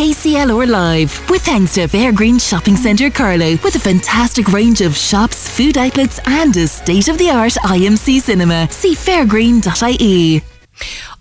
KCLR Live with thanks to Fairgreen Shopping Centre Carlow with a fantastic range of shops, food outlets and a state-of-the-art IMC cinema. See fairgreen.ie.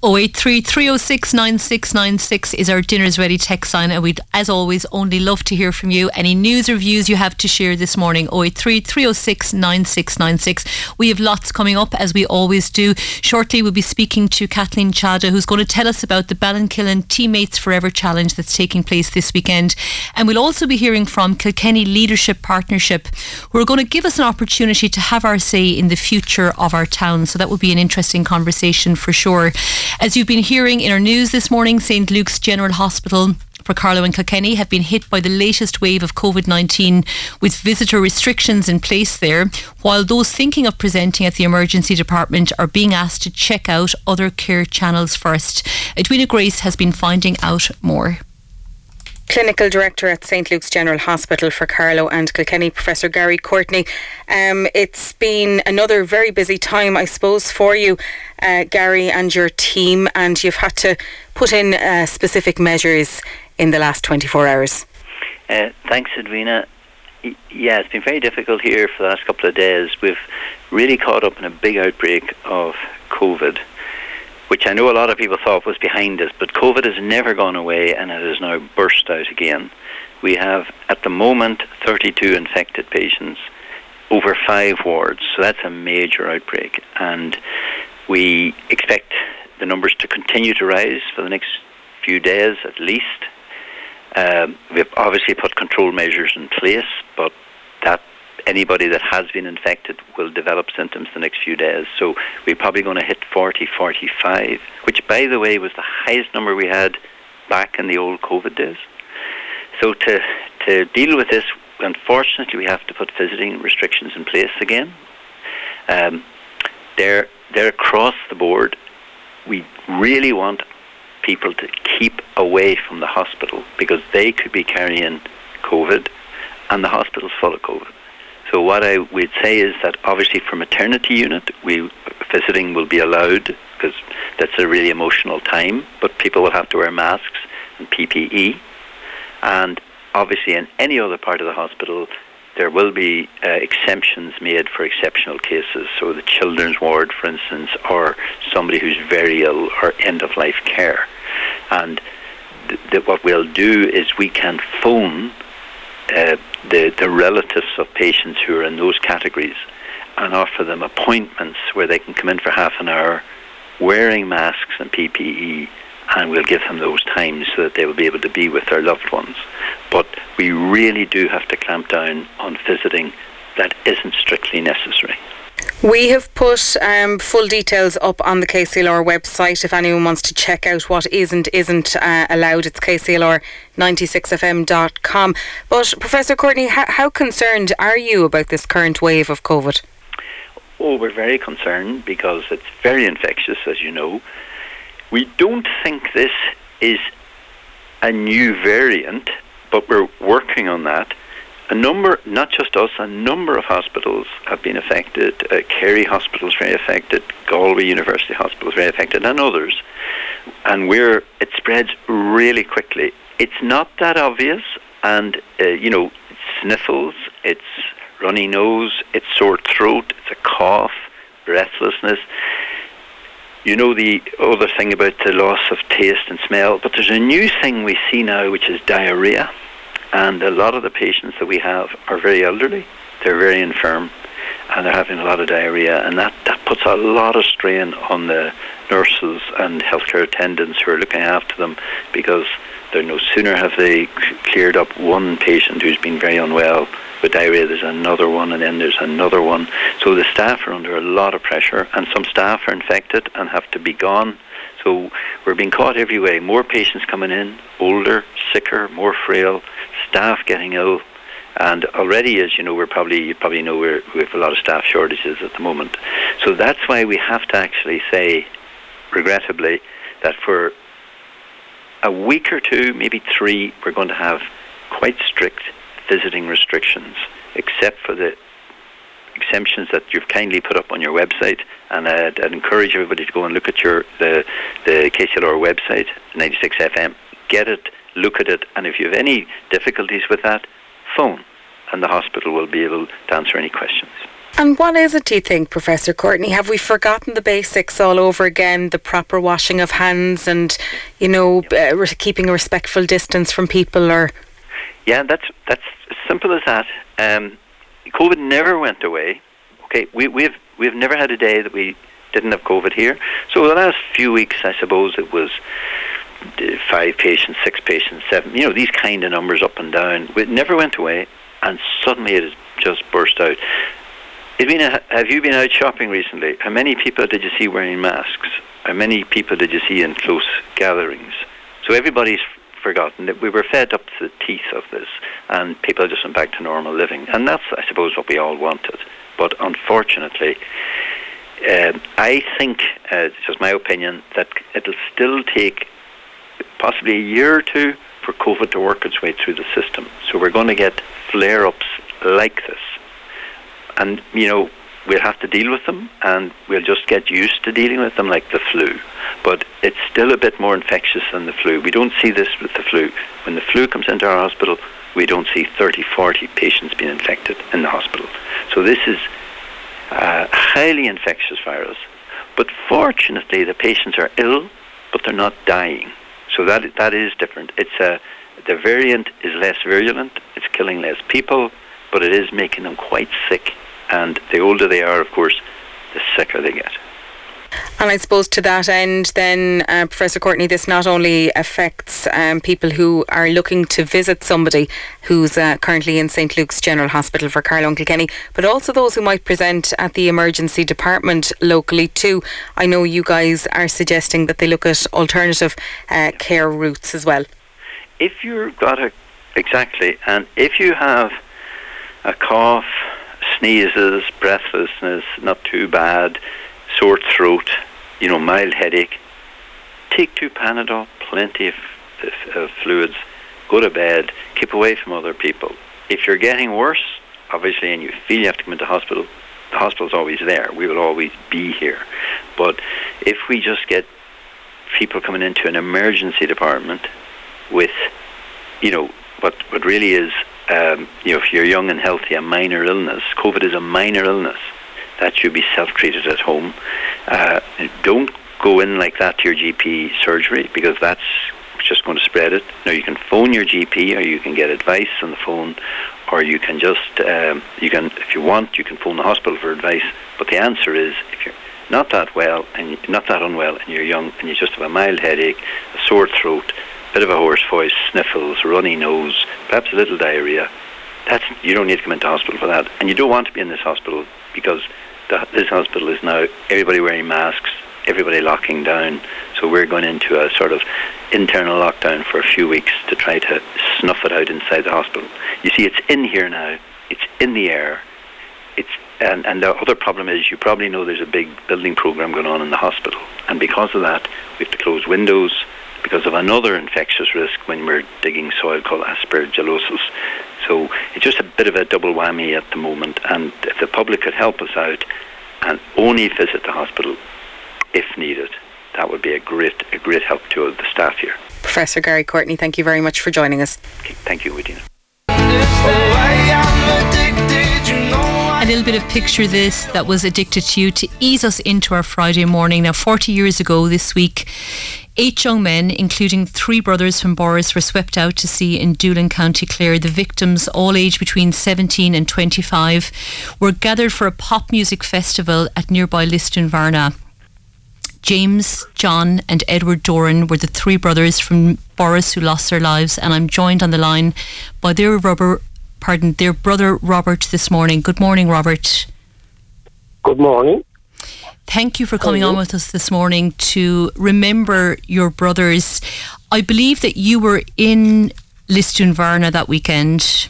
083 306 9696 is our Dinner's Ready text line, and we'd, as always, only love to hear from you. Any news or views you have to share this morning, 083 306 9696. We have lots coming up, as we always do. Shortly, we'll be speaking to Kathleen Chada, who's going to tell us about the Ballinkillen Teammates Forever Challenge that's taking place this weekend. And we'll also be hearing from Kilkenny Leadership Partnership, who are going to give us an opportunity to have our say in the future of our town. So that will be an interesting conversation for sure. As you've been hearing in our news this morning, St Luke's General Hospital for Carlow and Kilkenny have been hit by the latest wave of COVID 19 with visitor restrictions in place there, while those thinking of presenting at the emergency department are being asked to check out other care channels first. Edwina Grace has been finding out more. Clinical Director at St Luke's General Hospital for Carlow and Kilkenny, Professor Gary Courtney. Um, it's been another very busy time, I suppose, for you, uh, Gary, and your team, and you've had to put in uh, specific measures in the last 24 hours. Uh, thanks, Edwina. Yeah, it's been very difficult here for the last couple of days. We've really caught up in a big outbreak of COVID which I know a lot of people thought was behind us, but COVID has never gone away and it has now burst out again. We have, at the moment, 32 infected patients over five wards, so that's a major outbreak. And we expect the numbers to continue to rise for the next few days at least. Um, we've obviously put control measures in place, but that anybody that has been infected will develop symptoms the next few days. So we're probably going to hit 40, 45, which, by the way, was the highest number we had back in the old COVID days. So to, to deal with this, unfortunately, we have to put visiting restrictions in place again. Um, they're, they're across the board. We really want people to keep away from the hospital because they could be carrying COVID and the hospital's full of COVID. So what I would say is that obviously for maternity unit, we visiting will be allowed because that's a really emotional time, but people will have to wear masks and PPE. And obviously in any other part of the hospital, there will be uh, exemptions made for exceptional cases. So the children's ward, for instance, or somebody who's very ill or end of life care. And th- what we'll do is we can phone uh, the, the relatives of patients who are in those categories and offer them appointments where they can come in for half an hour wearing masks and PPE and we'll give them those times so that they will be able to be with their loved ones. But we really do have to clamp down on visiting that isn't strictly necessary. We have put um, full details up on the KCLR website if anyone wants to check out what is and isn't uh, allowed. It's kclr96fm.com. But, Professor Courtney, how, how concerned are you about this current wave of COVID? Oh, we're very concerned because it's very infectious, as you know. We don't think this is a new variant, but we're working on that a number, not just us, a number of hospitals have been affected. Uh, Kerry Hospital is very affected. Galway University Hospital is very affected, and others. And where it spreads really quickly. It's not that obvious, and uh, you know, it's sniffles, it's runny nose, it's sore throat, it's a cough, breathlessness. You know the other thing about the loss of taste and smell, but there's a new thing we see now, which is diarrhea and a lot of the patients that we have are very elderly. They're very infirm and they're having a lot of diarrhea, and that, that puts a lot of strain on the nurses and healthcare attendants who are looking after them because they're no sooner have they cleared up one patient who's been very unwell with diarrhea, there's another one, and then there's another one. So the staff are under a lot of pressure, and some staff are infected and have to be gone so we're being caught every way. More patients coming in, older, sicker, more frail, staff getting ill. And already, as you know, we're probably you probably know we have a lot of staff shortages at the moment. So that's why we have to actually say, regrettably, that for a week or two, maybe three, we're going to have quite strict visiting restrictions, except for the exemptions that you've kindly put up on your website, and I'd, I'd, encourage everybody to go and look at your the the KCLR website, 96FM. Get it look at it, and if you have any difficulties with that, phone, and the hospital will be able to answer any questions. And what is it, do you think, Professor Courtney? Have we forgotten the basics all over again? The proper washing of hands and, you know, uh, keeping a respectful distance from people, or yeah, that's that's as simple as that. Um, COVID never went away. Okay, we, we've we've never had a day that we didn't have COVID here. So the last few weeks, I suppose it was uh, five patients, six patients, seven. You know, these kind of numbers up and down. It never went away, and suddenly it has just burst out. Edwina, have you been out shopping recently? How many people did you see wearing masks? How many people did you see in close gatherings? So everybody's forgotten that we were fed up to the teeth of this, and people just went back to normal living. And that's, I suppose, what we all wanted. But unfortunately, uh, I think, uh, it's just my opinion, that it'll still take possibly a year or two for COVID to work its way through the system. So we're going to get flare ups like this. And, you know, we'll have to deal with them and we'll just get used to dealing with them like the flu. But it's still a bit more infectious than the flu. We don't see this with the flu. When the flu comes into our hospital, we don't see 30, 40 patients being infected in the hospital. So this is a highly infectious virus. But fortunately, the patients are ill, but they're not dying. So that that is different. It's a the variant is less virulent. It's killing less people, but it is making them quite sick and the older they are, of course, the sicker they get. And I suppose to that end, then, uh, Professor Courtney, this not only affects um, people who are looking to visit somebody who's uh, currently in St Luke's General Hospital for Carlow and Kilkenny, but also those who might present at the emergency department locally too. I know you guys are suggesting that they look at alternative uh, care routes as well. If you've got a exactly, and if you have a cough, sneezes, breathlessness, not too bad, sore throat, you know, mild headache, take two Panadol, plenty of, of, of fluids, go to bed, keep away from other people. If you're getting worse, obviously, and you feel you have to come into hospital, the hospital's always there. We will always be here. But if we just get people coming into an emergency department with, you know, what what really is um, you know, if you're young and healthy, a minor illness. COVID is a minor illness that should be self-treated at home. Uh, don't go in like that to your GP surgery because that's just going to spread it. Now you can phone your GP or you can get advice on the phone, or you can just um, you can if you want you can phone the hospital for advice. But the answer is if you're not that well and not that unwell and you're young and you just have a mild headache, a sore throat, a bit of a hoarse voice, sniffles, runny nose, perhaps a little diarrhea. That's you don't need to come into hospital for that, and you don't want to be in this hospital because the, this hospital is now everybody wearing masks, everybody locking down. So we're going into a sort of internal lockdown for a few weeks to try to snuff it out inside the hospital. You see, it's in here now. It's in the air. It's and, and the other problem is you probably know there's a big building program going on in the hospital, and because of that, we have to close windows because of another infectious risk when we're digging soil called aspergillosis. So it's just a bit of a double whammy at the moment. And if the public could help us out and only visit the hospital if needed, that would be a great a great help to the staff here. Professor Gary Courtney, thank you very much for joining us. Okay, thank you, Edwina. A little bit of picture this that was addicted to you to ease us into our Friday morning. Now, 40 years ago this week, Eight young men, including three brothers from Borris, were swept out to sea in Doolin, County Clare. The victims, all aged between 17 and 25, were gathered for a pop music festival at nearby Lisdoonvarna. James, John, and Edward Doran were the three brothers from Borris who lost their lives, and I'm joined on the line by their rubber, pardon, their brother Robert this morning. Good morning, Robert. Good morning. Thank you for coming on with us this morning to remember your brothers. I believe that you were in Lisdoonvarna that weekend.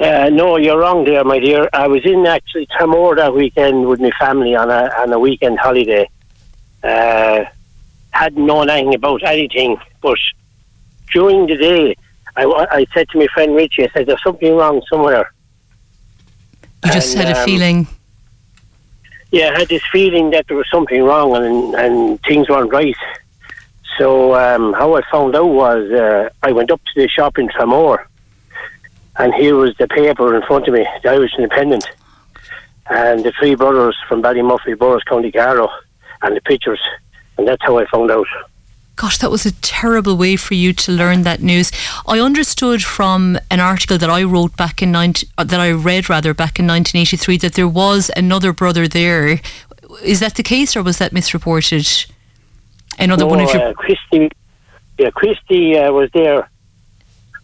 Uh, no, you're wrong there, my dear. I was in actually Tramore that weekend with my family on a on a weekend holiday. Uh, hadn't known anything about anything, but during the day, I, I said to my friend Richie, I said, "There's something wrong somewhere." You just and, had a um, feeling yeah, I had this feeling that there was something wrong and and things weren't right. So um, how I found out was uh, I went up to the shop in Tramore, and here was the paper in front of me, the Irish Independent, and the three brothers from Ballymurphy, Borris, County Carlow, and the pictures, and that's how I found out. Gosh, that was a terrible way for you to learn that news. I understood from an article that I wrote back in 19, uh, that I read rather back in 1983 that there was another brother there. Is that the case, or was that misreported? Another no, one of your uh, Christy, yeah, Christy uh, was there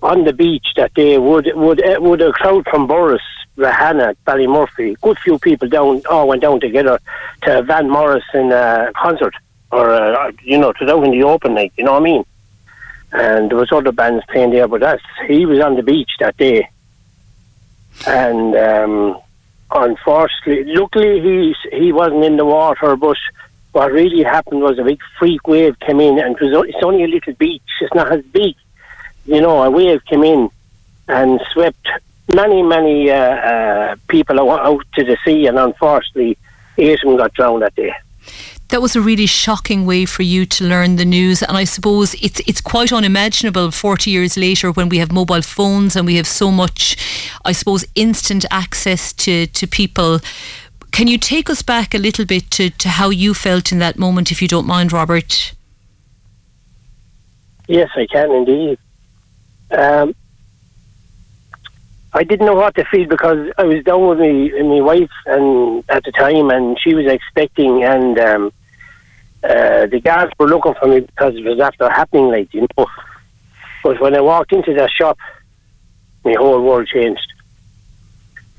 on the beach that day. Would would uh, would a crowd from Borris, Rathanna, Ballymurphy, good few people down, all went down together to Van Morrison uh, concert or uh, you know, to out in the open, like you know what I mean. And there was other bands playing there, but that's he was on the beach that day, and um, unfortunately, luckily he he wasn't in the water, but. What really happened was a big freak wave came in, and it was, it's only a little beach. It's not as big, you know. A wave came in and swept many, many uh, uh, people out, out to the sea, and unfortunately, eight of them got drowned that day that was a really shocking way for you to learn the news. And I suppose it's it's quite unimaginable 40 years later when we have mobile phones and we have so much, I suppose, instant access to, to people. Can you take us back a little bit to, to how you felt in that moment, if you don't mind, Robert? Yes, I can indeed. Um, I didn't know what to feel because I was down with me my wife and at the time, and she was expecting, and um, uh, the guards were looking for me because it was after happening, like you know. But when I walked into that shop, my whole world changed.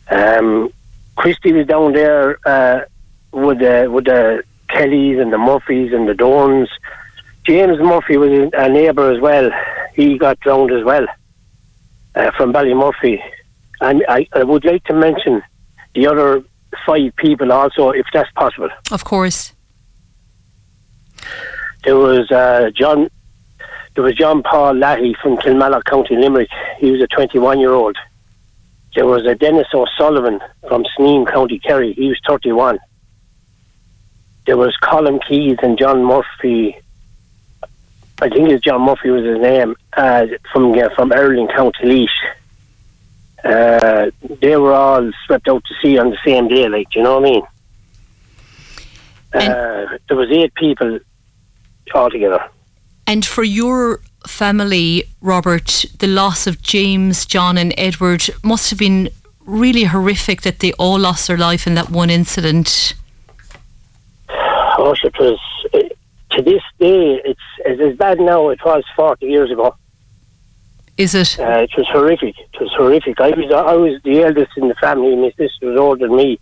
Um, Christy was down there uh, with the with the Kellys and the Murphys and the Dorans. James Murphy was a neighbour as well. He got drowned as well uh, from Ballymurphy. And I, I would like to mention the other five people also, if that's possible. Of course. There was uh, John. There was John Paul Lahey from Kilmallock, County Limerick. He was a 21 year old. There was a Dennis O'Sullivan from Sneem, County Kerry. He was 31. There was Colin Keys and John Murphy. I think it's John Murphy was his name uh, from uh, from Errill, County Laois. Uh, they were all swept out to sea on the same day, like, do you know what I mean? Uh, there was eight people altogether. And for your family, Robert, the loss of James, John, and Edward must have been really horrific that they all lost their life in that one incident. Oh, it was. Uh, to this day, it's, it's as bad now as it was 40 years ago. Is it? Uh, it was horrific. It was horrific. I was I was the eldest in the family. My sister was older than me,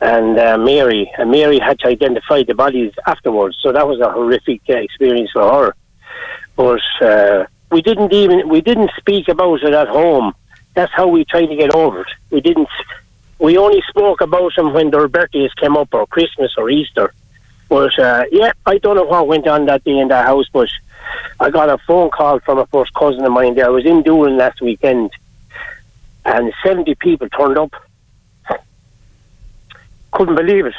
and uh, Mary. And Mary had to identify the bodies afterwards. So that was a horrific uh, experience for her. But uh, we didn't even we didn't speak about it at home. That's how we tried to get over it. We didn't. We only spoke about them when their birthdays came up, or Christmas, or Easter. But uh, yeah, I don't know what went on that day in that house, but I got a phone call from a first cousin of mine there. I was in Doolin last weekend, and 70 people turned up. Couldn't believe it.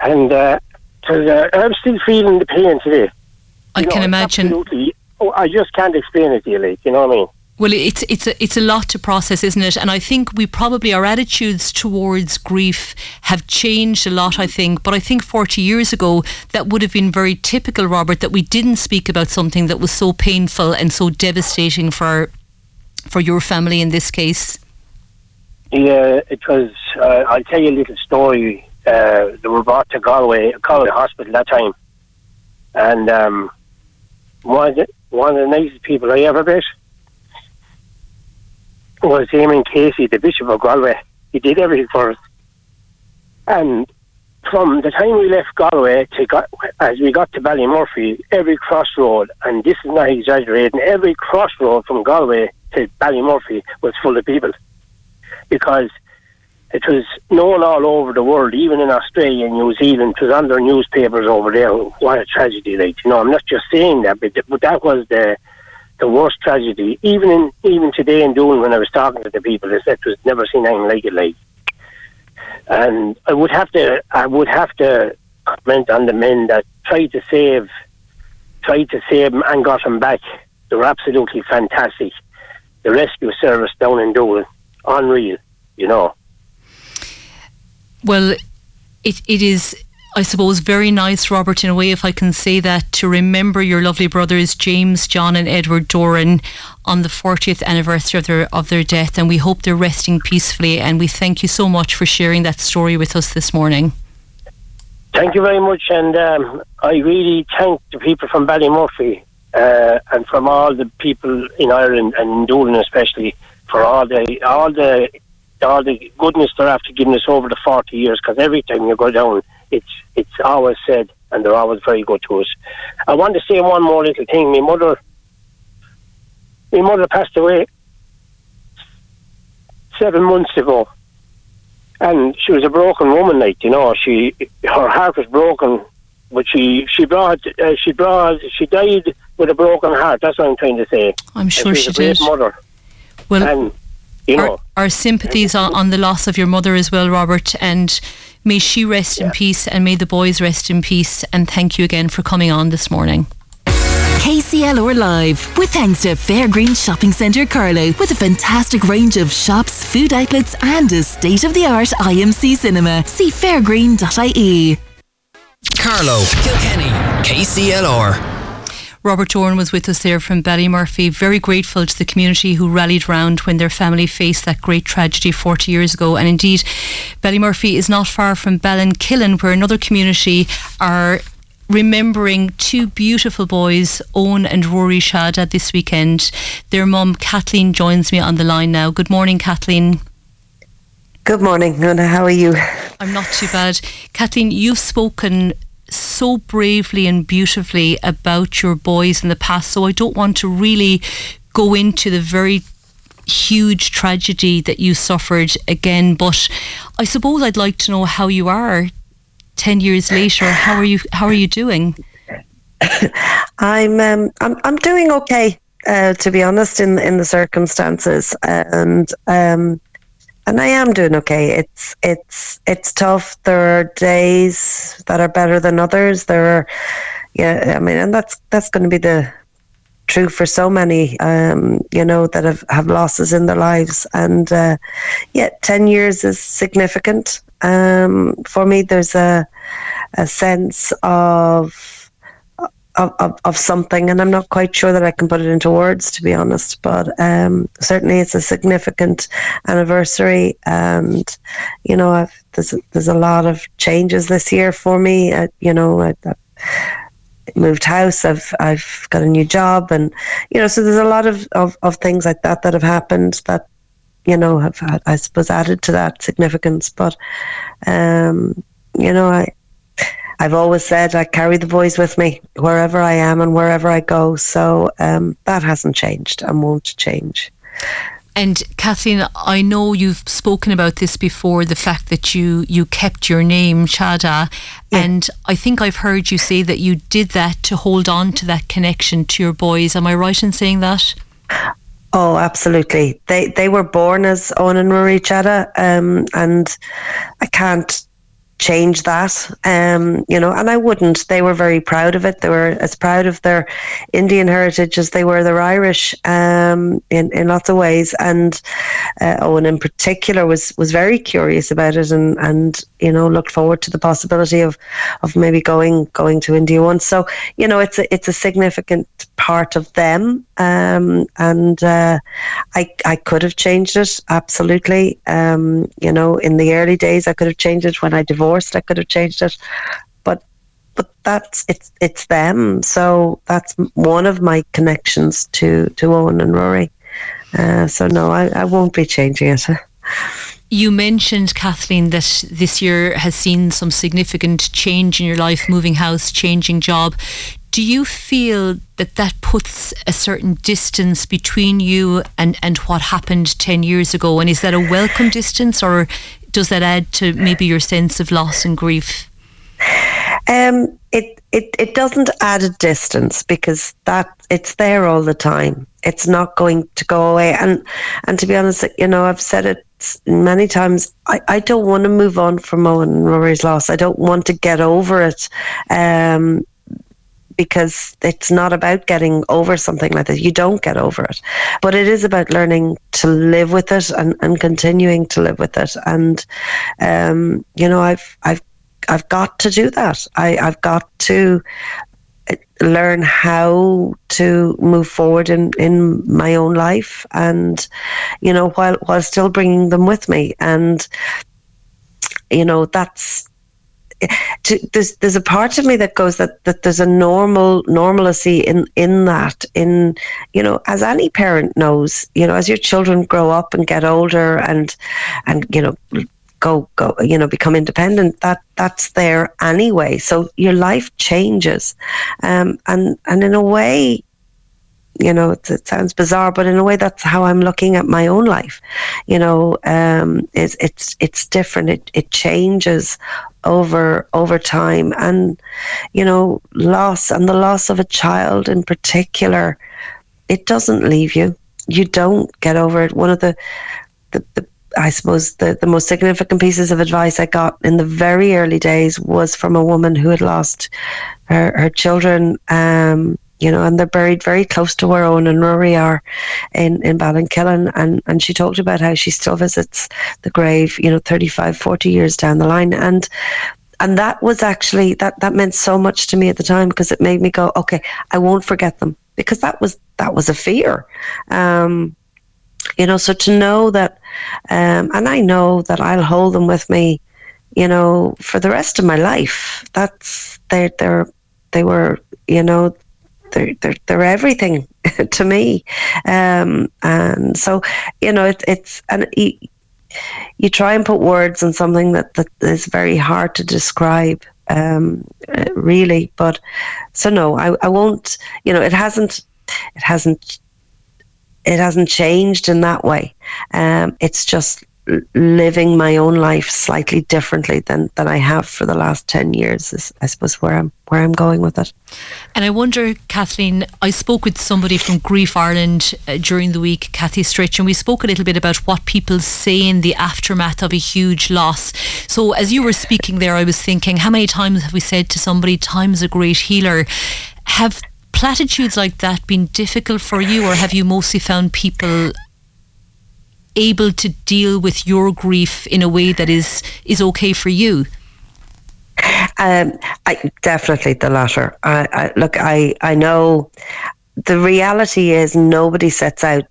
And uh, uh, I'm still feeling the pain today. I you can know, imagine. Absolutely. Oh, I just can't explain it to you, like, you know what I mean? Well, it's it's a, it's a lot to process, isn't it? And I think we probably our attitudes towards grief have changed a lot. I think, but I think forty years ago that would have been very typical, Robert, that we didn't speak about something that was so painful and so devastating for for your family in this case. Yeah, it was. Uh, I'll tell you a little story. Uh, they were brought to Galway, Galway Hospital that time, and um, one of the, one of the nicest people I ever met was Eamon Casey, the Bishop of Galway. He did everything for us. And from the time we left Galway to as we got to Ballymurphy, every crossroad, and this is not exaggerating, every crossroad from Galway to Ballymurphy was full of people. Because it was known all over the world, even in Australia and New Zealand, it was on their newspapers over there. What a tragedy, like, you know, I'm not just saying that, but, but that was the the worst tragedy. Even in even today in Doon, when I was talking to the people, they said it was never seen anything like it. Like, and I would have to I would have to comment on the men that tried to save tried to save him and got them back. They were absolutely fantastic. The rescue service down in Doolin, unreal, you know. Well, it, it is I suppose, very nice, Robert, in a way, if I can say that, to remember your lovely brothers, James, John, and Edward Doran, on the 40th anniversary of their of their death. And we hope they're resting peacefully. And we thank you so much for sharing that story with us this morning. Thank you very much, and um, I really thank the people from Ballymurphy uh, and from all the people in Ireland and in Doolin especially for all the all the all the goodness they're after giving us over the forty years. Because every time you go down, it's it's always said, and they're always very good to us. I want to say one more little thing. My mother, my mother passed away seven months ago, and she was a broken woman. Like you know, she her heart was broken, but she she brought uh, she brought she died with a broken heart. That's what I'm trying to say. I'm sure she great did. Mother, Well, and you know. our, our sympathies on, on the loss of your mother as well, Robert, and may she rest in peace and may the boys rest in peace. And thank you again for coming on this morning. KCLR Live, with thanks to Fairgreen Shopping Centre Carlow, with a fantastic range of shops, food outlets, and a state of the art IMC cinema. See fairgreen.ie. Carlow, Kilkenny, KCLR. Robert Doran was with us there from Ballymurphy. Very grateful to the community who rallied round when their family faced that great tragedy 40 years ago. And indeed, Ballymurphy is not far from Ballinkillen, where another community are remembering two beautiful boys, Eoghan and Ruairí Chada, this weekend. Their mum, Kathleen, joins me on the line now. Good morning, Kathleen. Good morning, Nuna. How are you? I'm not too bad. Kathleen, you've spoken so bravely and beautifully about your boys in the past, so I don't want to really go into the very huge tragedy that you suffered again, but I suppose I'd like to know how you are 10 years later. How are you how are you doing? I'm um, I'm I'm doing okay, uh, to be honest, in in the circumstances, and um, and I am doing okay. It's it's it's tough. There are days that are better than others. There are, yeah. I mean, and that's that's going to be the true for so many, um, you know, that have, have losses in their lives. And uh, yeah, 10 years is significant. Um, for me, there's a, a sense of, of, of, of something, and I'm not quite sure that I can put it into words, to be honest. But um, certainly, it's a significant anniversary, and you know, I've, there's there's a lot of changes this year for me. Uh, you know, I, I moved house. I've I've got a new job, and you know, so there's a lot of, of, of things like that that have happened that you know have I suppose added to that significance. But um, you know, I I've always said I carry the boys with me wherever I am and wherever I go. So um, that hasn't changed and won't change. And Kathleen, I know you've spoken about this before, the fact that you, you kept your name, Chada, Yeah. and I think I've heard you say that you did that to hold on to that connection to your boys. Am I right in saying that? Oh, absolutely. They they were born as Eoghan and Ruairí Chada, um, and I can't change that. Um, you know, and I wouldn't. They were very proud of it. They were as proud of their Indian heritage as they were their Irish, um, in in lots of ways. And uh, Eoghan, in particular, was was very curious about it, and and you know looked forward to the possibility of of maybe going going to India once. So you know, it's a it's a significant part of them, um, and uh, I I could have changed it absolutely. Um, you know, in the early days, I could have changed it. When I divorced, I could have changed it, but but that's it's it's them. So that's one of my connections to to Eoghan and Ruairí. Uh, so no, I, I won't be changing it. You mentioned, Kathleen, that this year has seen some significant change in your life, moving house, changing job. Do you feel that that puts a certain distance between you and, and what happened 10 years ago? And is that a welcome distance or does that add to maybe your sense of loss and grief? Um, it, it it doesn't add a distance because that it's there all the time. It's not going to go away. And and to be honest, you know, I've said it many times. I, I don't want to move on from Eoghan and Ruairí's loss. I don't want to get over it. Um, because it's not about getting over something like that. You don't get over it. But it is about learning to live with it and, and continuing to live with it. And um, you know, I've I've I've got to do that. I, I've got to learn how to move forward in, in my own life and you know while while still bringing them with me and you know that's to, there's there's a part of me that goes that that there's a normal normalcy in in that in you know as any parent knows you know as your children grow up and get older and and you know go go you know become independent that that's there anyway. So your life changes. Um and and in a way you know it, it, sounds bizarre but in a way that's how i'm looking at my own life. You know um it's it's it's different. It it changes over over time. And you know loss and the loss of a child in particular it doesn't leave you. You don't get over it. One of the the, the I suppose the, the most significant pieces of advice I got in the very early days was from a woman who had lost her, her children um, you know, and they're buried very close to where Eoghan and Ruairí are in, in Ballinkillen. And, and she talked about how she still visits the grave, you know, 35, 40 years down the line. And and that was actually that that meant so much to me at the time because it made me go, okay, I won't forget them because that was that was a fear. Um, you know, so to know that, um, and I know that I'll hold them with me, you know, for the rest of my life. That's they they're they were you know they're they're, they're everything to me, um, and so you know it, it's and you, you try and put words on something that that is very hard to describe. Um, really, but so no, I, I won't. You know, it hasn't it hasn't it hasn't changed in that way. Um, it's just living my own life slightly differently than, than I have for the last 10 years is I suppose where I'm where I'm going with it. And I wonder Kathleen I spoke with somebody from Grief Ireland uh, during the week Kathy Stritch and we spoke a little bit about what people say in the aftermath of a huge loss. So as you were speaking there I was thinking how many times have we said to somebody time's a great healer have platitudes like that been difficult for you or have you mostly found people able to deal with your grief in a way that is is okay for you? Um, I, definitely the latter. I, I, look, I, I know the reality is nobody sets out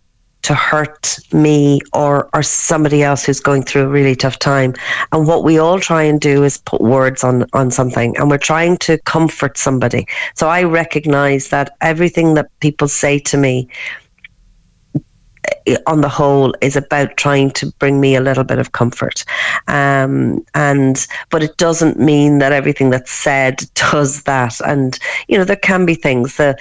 to hurt me or or somebody else who's going through a really tough time. And what we all try and do is put words on on something, and we're trying to comfort somebody. So I recognize that everything that people say to me on the whole is about trying to bring me a little bit of comfort. Um, and but it doesn't mean that everything that's said does that. And you know there can be things that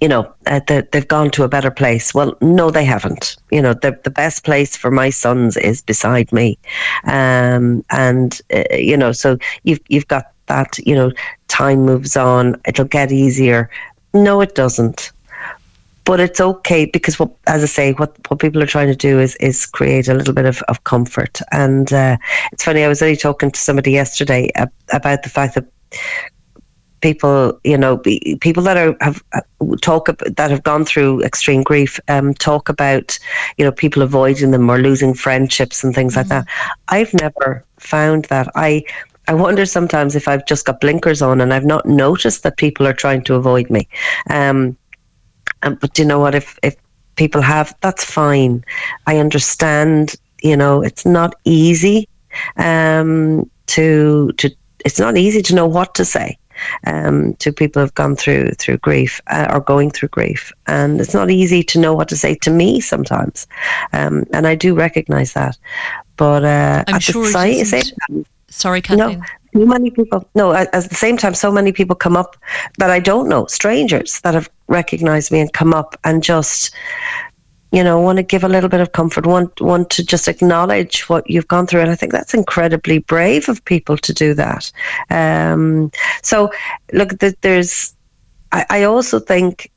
you know uh, that they've gone to a better place. Well no they haven't. You know the, the best place for my sons is beside me. Um, and uh, you know so you've you've got that you know time moves on. It'll get easier. No it doesn't but it's okay because what, as I say, what, what people are trying to do is is create a little bit of, of comfort. And uh, it's funny, I was only talking to somebody yesterday about the fact that people, you know, people that are have uh, talk that have gone through extreme grief um, talk about, you know, people avoiding them or losing friendships and things mm-hmm. like that. I've never found that. I I wonder sometimes if I've just got blinkers on and I've not noticed that people are trying to avoid me. Um, um, but you know what? If if people have, that's fine. I understand. You know, it's not easy um, to to. It's not easy to know what to say um, to people who've gone through through grief uh, or going through grief, and it's not easy to know what to say to me sometimes. Um, and I do recognise that, but uh, I'm sure the Sorry, Kathleen. No, so many people. No at, the same time so many people come up that i don't know strangers that have recognized me and come up and just you know want to give a little bit of comfort want want to just acknowledge what you've gone through. And i think that's incredibly brave of people to do that. Um, so look there's I, I also think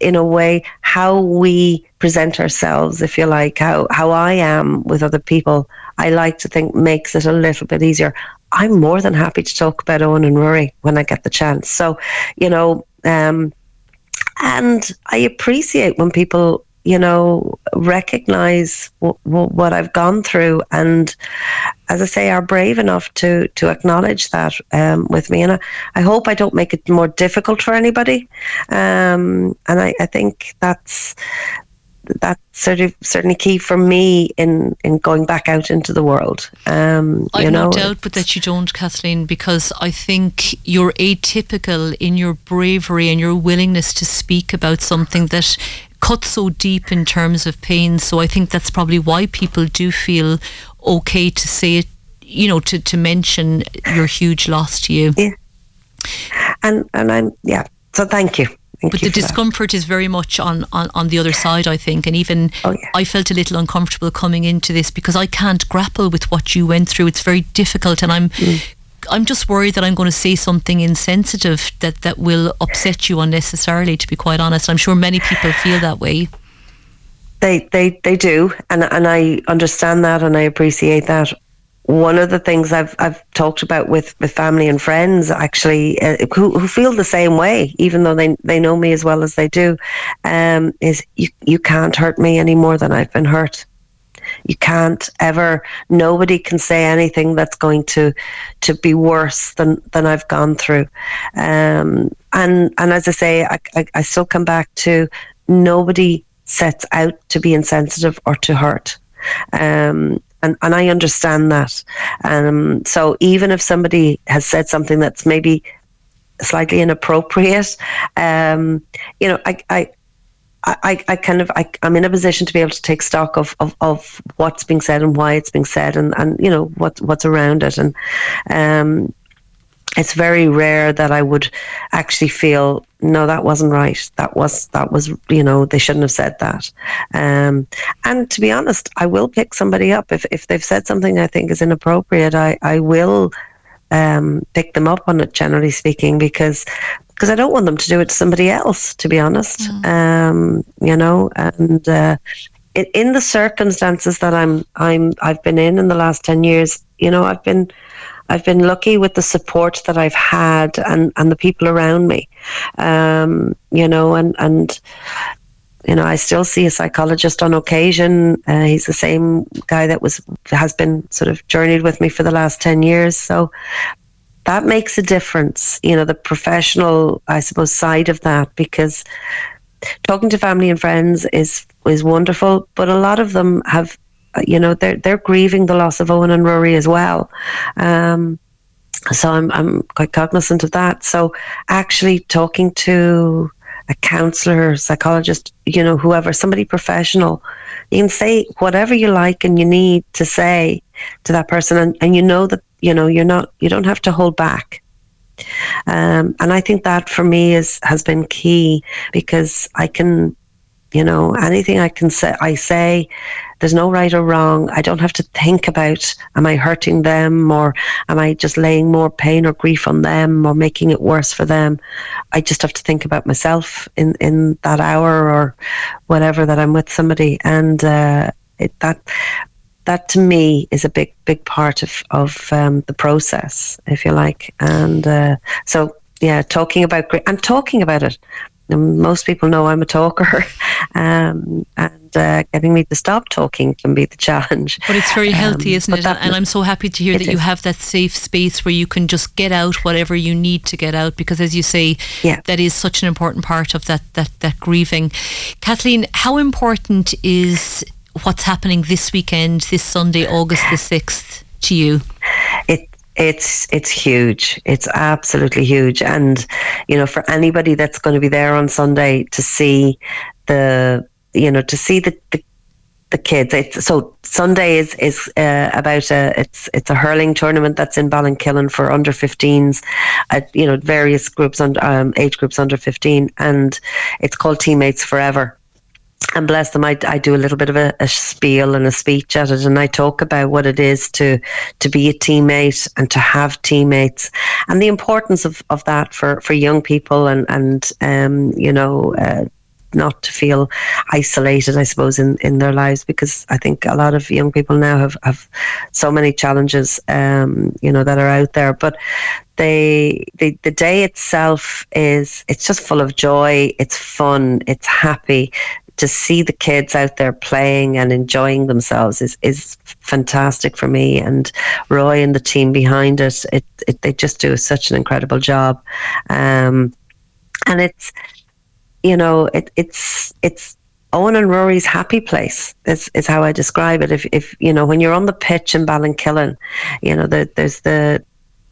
in a way how we present ourselves if you like how how i am with other people i like to think makes it a little bit easier I'm more than happy to talk about Eoghan and Ruairí when I get the chance. So, you know, um, and I appreciate when people, you know, recognize w- w- what I've gone through and, as I say, are brave enough to to acknowledge that um, with me. And I, I hope I don't make it more difficult for anybody. Um, and I, I think that's that's sort of certainly key for me in in going back out into the world. Um, I've you know, no doubt, but that you don't, Kathleen, because I think you're atypical in your bravery and your willingness to speak about something that cuts so deep in terms of pain. So I think that's probably why people do feel okay to say it. You know, to to mention your huge loss to you. Yeah. And and I'm yeah. So thank you. Thank but the discomfort is very much on, on, on the other side, I think. And even Oh, yeah. I felt a little uncomfortable coming into this because I can't grapple with what you went through. It's very difficult, and I'm. Mm. I'm just worried that I'm going to say something insensitive that, that will upset you unnecessarily. To be quite honest, I'm sure many people feel that way. They they they do, and and I understand that, and I appreciate that. One of the things I've I've talked about with, with family and friends actually uh, who who feel the same way, even though they they know me as well as they do, um, is you you can't hurt me any more than I've been hurt. You can't ever. Nobody can say anything that's going to to be worse than than I've gone through. Um, and and as I say, I, I, I still come back to nobody sets out to be insensitive or to hurt. Um, and, and I understand that. Um, so even if somebody has said something that's maybe slightly inappropriate, um, you know, I, I, I, I kind of I, I'm in a position to be able to take stock of, of, of what's being said and why it's being said and, and you know what what's around it and um, it's very rare that I would actually feel no that wasn't right. That was that was you know they shouldn't have said that. Um, and to be honest I will pick somebody up. If, if they've said something I think is inappropriate I, I will um, pick them up on it generally speaking because because I don't want them to do it to somebody else to be honest. Um, you know and uh, in, in the circumstances that I'm I'm I've been in in the last 10 years you know I've been I've been lucky with the support that I've had and, and the people around me, um, you know, and, and, you know, I still see a psychologist on occasion. Uh, he's the same guy that was, has been sort of journeyed with me for the last 10 years. So that makes a difference, you know, the professional, I suppose, side of that, because talking to family and friends is, is wonderful, but a lot of them have you know they're they're grieving the loss of Eoghan and Ruairí as well. Um, so I'm I'm quite cognizant of that. So actually talking to a counselor, psychologist, you know, whoever, somebody professional, you can say whatever you like and you need to say to that person, and, and you know that you know you're not you don't have to hold back. Um, and I think that for me is has been key because I can you know anything i can say i say there's no right or wrong. I don't have to think about am i hurting them or am i just laying more pain or grief on them or making it worse for them? I just have to think about myself in in that hour or whatever that i'm with somebody. And uh, it, that that to me is a big big part of of um, the process if you like. And uh, so yeah talking about grief and talking about it most people know I'm a talker, um, and uh, getting me to stop talking can be the challenge. But it's very healthy, Um, isn't it? that- And I'm so happy to hear that you have that safe space where you can just get out whatever you need to get out because as you say, Yeah. that is such an important part of that that that grieving. Kathleen, how important is what's happening this weekend, this Sunday, August the 6th to you? It it's it's huge. It's absolutely huge, and you know, for anybody that's going to be there on Sunday to see the you know to see the. the the kids. It's, so Sunday is is uh, about a it's it's a hurling tournament that's in Ballinkillen for under 15s, at you know various groups and um, age groups under 15, and it's called Teammates Forever and bless them, I, I do a little bit of a, a spiel and a speech at it, and I talk about what it is to to be a teammate and to have teammates, and the importance of, of that for, for young people and and um, you know uh, not to feel isolated, I suppose, in, in their lives because I think a lot of young people now have, have so many challenges, um, you know, that are out there. But they, the, the day itself is, it's just full of joy. It's fun. It's happy to see the kids out there playing and enjoying themselves is, is fantastic for me. And Roy and the team behind it, it, it they just do such an incredible job. Um, and it's, you know, it, it's it's Eoghan and Ruairí's happy place is, is how I describe it. If, if you know when you're on the pitch in Ballinkillen, you know the, there's the,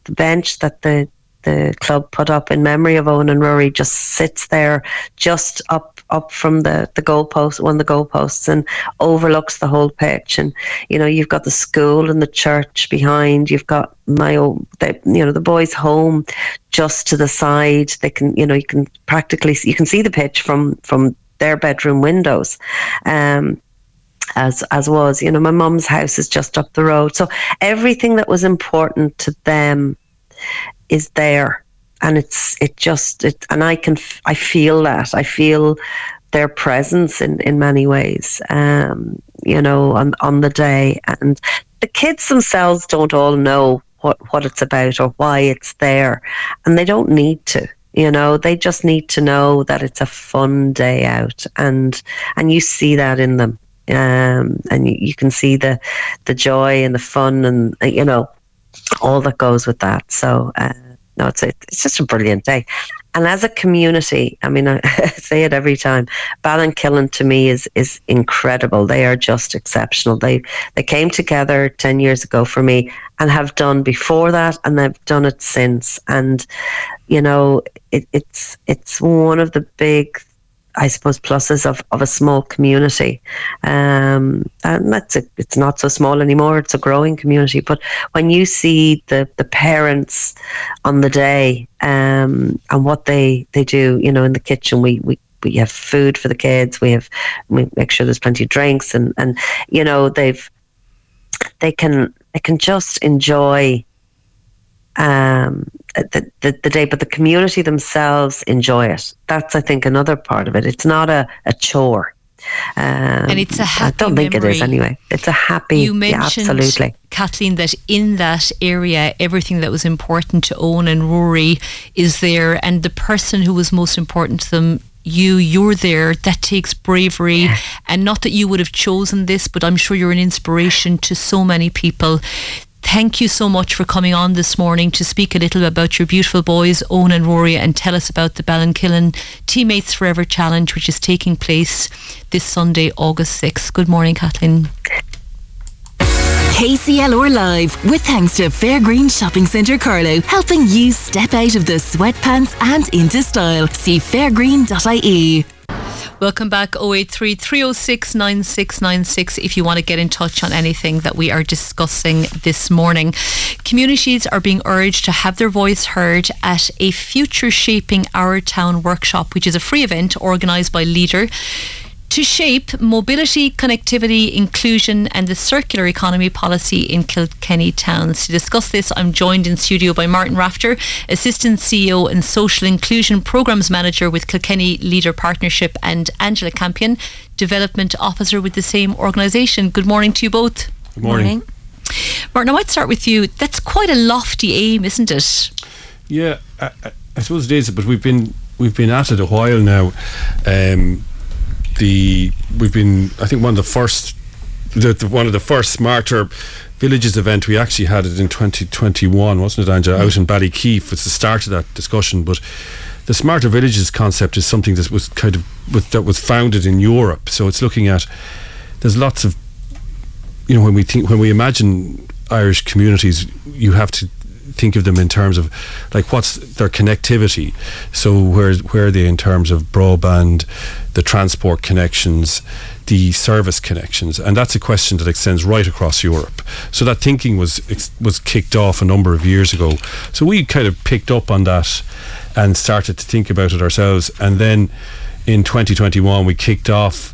the bench that the the club put up in memory of Eoghan and Ruairí just sits there, just up up from the the goalpost, one of the goalposts, and overlooks the whole pitch. And you know you've got the school and the church behind. You've got my old, the, you know the boys' home just to the side. They can you know you can practically you can see the pitch from from their bedroom windows. Um, as as was. You know, my mum's house is just up the road. So everything that was important to them is there. And it's it just it and i can i feel that. I feel their presence in in many ways um you know on on the day. And the kids themselves don't all know what what it's about or why it's there. And they don't need to you know. They just need to know that it's a fun day out. And and you see that in them. Um and you, you can see the the joy and the fun and you know all that goes with that. So, uh, no, it's it's just a brilliant day. And as a community, I mean, I say it every time. Ballinkillen to me is is incredible. They are just exceptional. They they came together ten years ago for me and have done before that, and they've done it since. And you know, it, it's it's one of the big I suppose, pluses of, of a small community. Um, and that's a, it's not so small anymore. It's a growing community. But when you see the, the parents on the day um, and what they, they do, you know, in the kitchen, we, we, we have food for the kids. We have we make sure there's plenty of drinks, and and you know they've they can they can just enjoy um, the, the, the day, but the community themselves enjoy it. That's, I think, another part of it. It's not a, a chore. Um, and it's a happy I don't think memory. it is anyway. It's a happy, You yeah, mentioned, absolutely. Kathleen, that in that area, everything that was important to Eoghan and Ruairí is there, and the person who was most important to them you you're there that takes bravery and not that you would have chosen this but i'm sure you're an inspiration to so many people Thank you so much for coming on this morning to speak a little about your beautiful boys, Eoghan and Ruairí, and tell us about the Ballinkillen Teammates Forever Challenge, which is taking place this Sunday, August 6th. Good morning, Kathleen. KCLR Live, with thanks to Fairgreen Shopping Centre Carlow, helping you step out of the sweatpants and into style. See fairgreen.ie. Welcome back 083 306 9696 if you want to get in touch on anything that we are discussing this morning. Communities are being urged to have their voice heard at a Future Shaping Our Town workshop, which is a free event organised by Leader to shape mobility, connectivity, inclusion, and the circular economy policy in Kilkenny towns. To discuss this, I'm joined in studio by Martin Rafter, Assistant CEO and Social Inclusion Programmes Manager with Kilkenny Leader Partnership, and Angela Campion, Development Officer with the same organisation. Good morning to you both. Good morning. Martin, I might start with you. That's quite a lofty aim, isn't it? Yeah, I, I, I suppose it is, but we've been we've been at it a while now. Um, the we've been I think one of the first the, the, one of the first smarter villages event we actually had it in 2021 wasn't it Angela out in Ballykeefe it's the start of that discussion. But the smarter villages concept is something that was kind of that was founded in Europe. So it's looking at there's lots of you know when we think when we imagine Irish communities you have to think of them in terms of like what's their connectivity. So where where are they in terms of broadband the transport connections the service connections? And that's a question that extends right across Europe. So that thinking was was kicked off a number of years ago. So we kind of picked up on that and started to think about it ourselves. And then in 2021 we kicked off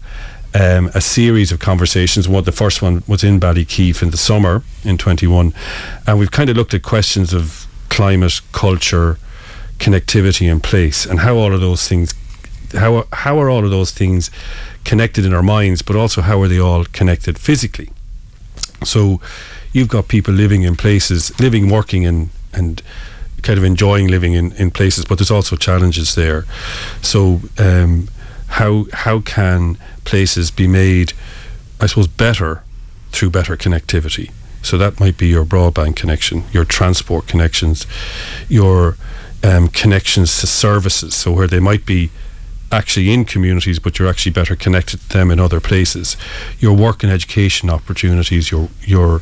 um, a series of conversations. What the first one was in Ballykeefe in the summer in 21, and we've kind of looked at questions of climate, culture, connectivity, and place, and how all of those things how how are all of those things connected in our minds, but also how are they all connected physically? So you've got people living in places, living, working, and and kind of enjoying living in, in places, but there's also challenges there. So um, how how can places be made, I suppose, better through better connectivity? So that might be your broadband connection, your transport connections, your um, connections to services. So where they might be actually in communities, but you're actually better connected to them in other places. Your work and education opportunities, your your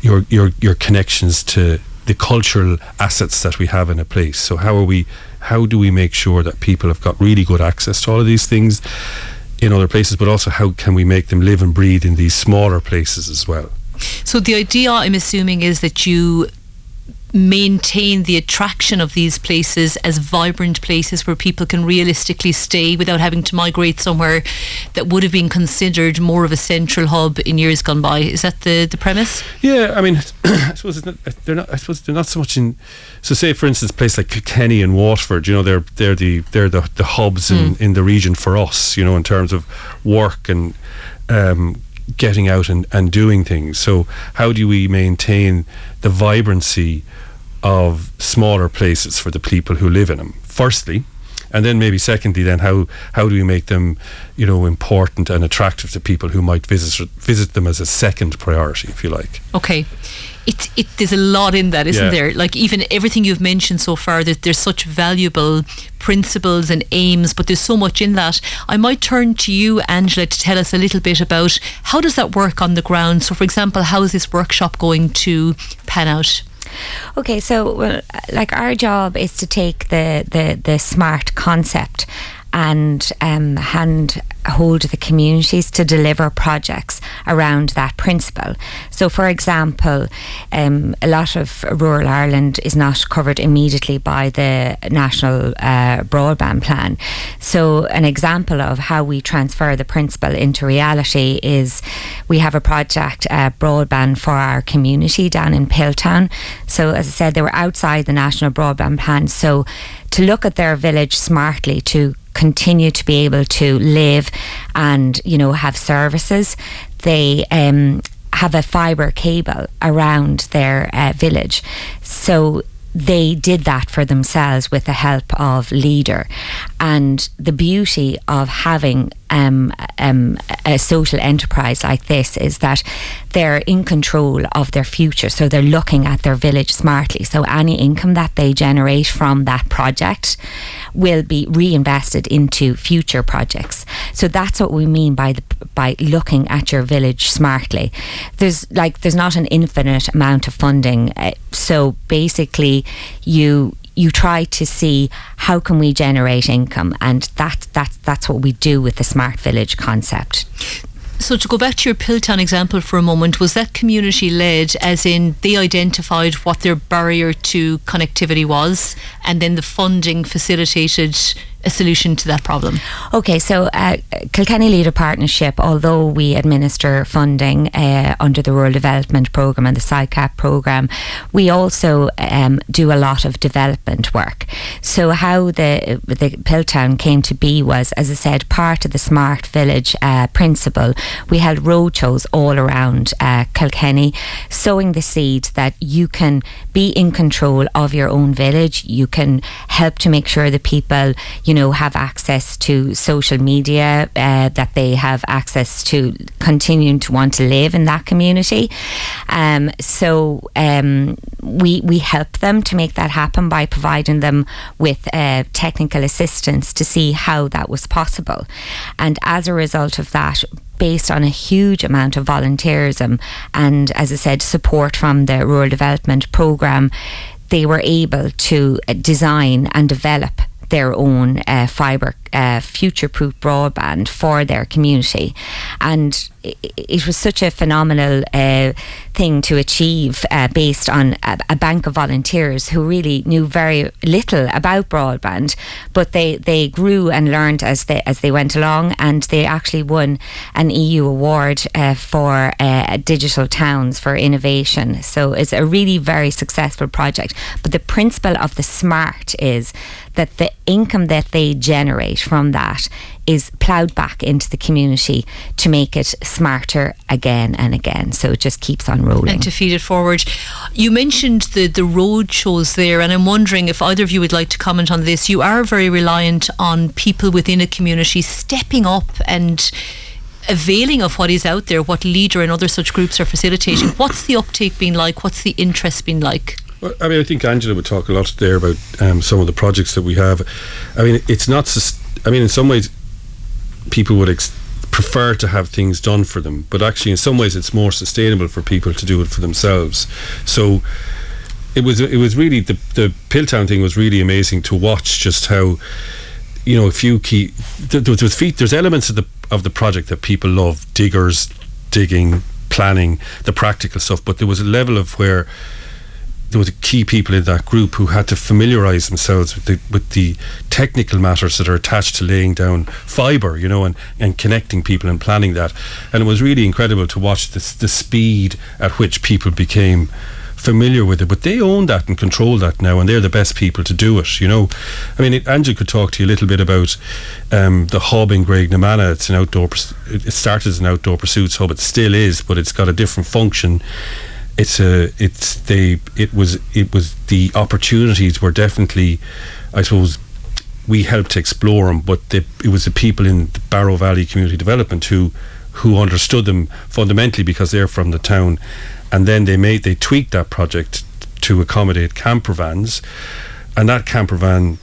your your your connections to the cultural assets that we have in a place. So how are we? How do we make sure that people have got really good access to all of these things in other places, but also how can we make them live and breathe in these smaller places as well? So the idea, I'm assuming, is that you maintain the attraction of these places as vibrant places where people can realistically stay without having to migrate somewhere that would have been considered more of a central hub in years gone by. Is that the, the premise? Yeah, I mean, I suppose not, they're not. I suppose they're not so much in. So, say for instance, a place like Kilkenny and Waterford. You know, they're they're the they're the, the hubs mm. in, hmm. in the region for us. You know, in terms of work and. Um, getting out and, and doing things. So, how do we maintain the vibrancy of smaller places for the people who live in them. Firstly, and then maybe secondly, then how how do we make them, you know, important and attractive to people who might visit visit them as a second priority, if you like. Okay. It, it, there's a lot in that, isn't yeah. there? Like even everything you've mentioned so far, that there's such valuable principles and aims, but there's so much in that. I might turn to you, Angela, to tell us a little bit about how does that work on the ground. So, for example, how is this workshop going to pan out? Okay, so well, like our job is to take the the the smart concept and um, hand hold the communities to deliver projects around that principle. So, for example, um, a lot of rural Ireland is not covered immediately by the national uh, broadband plan. So, an example of how we transfer the principle into reality is we have a project, uh, Broadband for Our Community, down in Piltown. So, as I said, they were outside the national broadband plan. So, to look at their village smartly to continue to be able to live and you know have services. They um, have a fibre cable around their uh, village. So they did that for themselves with the help of leader. And the beauty of having um, um, a social enterprise like this is that they're in control of their future. So they're looking at their village smartly. So any income that they generate from that project will be reinvested into future projects. So that's what we mean by the, by looking at your village smartly. There's like there's not an infinite amount of funding. Uh, so basically, you you try to see how can we generate income and that, that that's what we do with the smart village concept. So to go back to your Piltown example for a moment, was that community led as in they identified what their barrier to connectivity was and then the funding facilitated a solution to that problem? Okay, so uh, Kilkenny Leader Partnership, although we administer funding uh, under the Rural Development Programme and the SICAP programme, we also um, do a lot of development work. So how the the Piltown came to be was, as I said, part of the Smart Village uh, principle. We held roadshows all around uh, Kilkenny, sowing the seed that you can be in control of your own village. You can help to make sure the people, you you know, have access to social media, uh, that they have access to continuing to want to live in that community. Um, so um, we we help them to make that happen by providing them with uh, technical assistance to see how that was possible, and as a result of that based on a huge amount of volunteerism and, as I said, support from the Rural Development Programme, they were able to uh, design and develop their own uh, fibre uh, future proof broadband for their community. And it, it was such a phenomenal uh, thing to achieve uh, based on a, a, bank of volunteers who really knew very little about broadband, but they, they grew and learned as they as they went along, and they actually won an EU award uh, for uh, digital towns for innovation. So it's a really very successful project. But the principle of the smart is that the income that they generate from that is ploughed back into the community to make it smarter again and again. So it just keeps on rolling. And to feed it forward. You mentioned the, the road shows there, and I'm wondering if either of you would like to comment on this. You are very reliant on people within a community stepping up and availing of what is out there, what Leader and other such groups are facilitating. What's the uptake been like? What's the interest been like? Well, I mean, I think Angela would talk a lot there about um, some of the projects that we have. I mean, it's not. I mean, in some ways, people would ex- prefer to have things done for them, but actually, in some ways, it's more sustainable for people to do it for themselves. So. It was it was really the the Piltown thing was really amazing to watch just how you know a few key feet there's elements of the of the project that people love diggers digging planning the practical stuff but there was a level of where there was key people in that group who had to familiarise themselves with the with the technical matters that are attached to laying down fibre, you know, and, and connecting people and planning that. And it was really incredible to watch the, the speed at which people became familiar with it, but they own that and control that now, and they're the best people to do it. You know, I mean, Angela could talk to you a little bit about um, the hub in Graiguenamanagh. It's an outdoor. It started as an outdoor pursuits hub. It still is, but it's got a different function it's a it's they it was it was the opportunities were definitely I suppose we helped to explore them but it was the people in the Barrow Valley Community Development who who understood them fundamentally because they're from the town. And then they made they tweaked that project to accommodate camper vans. And that camper van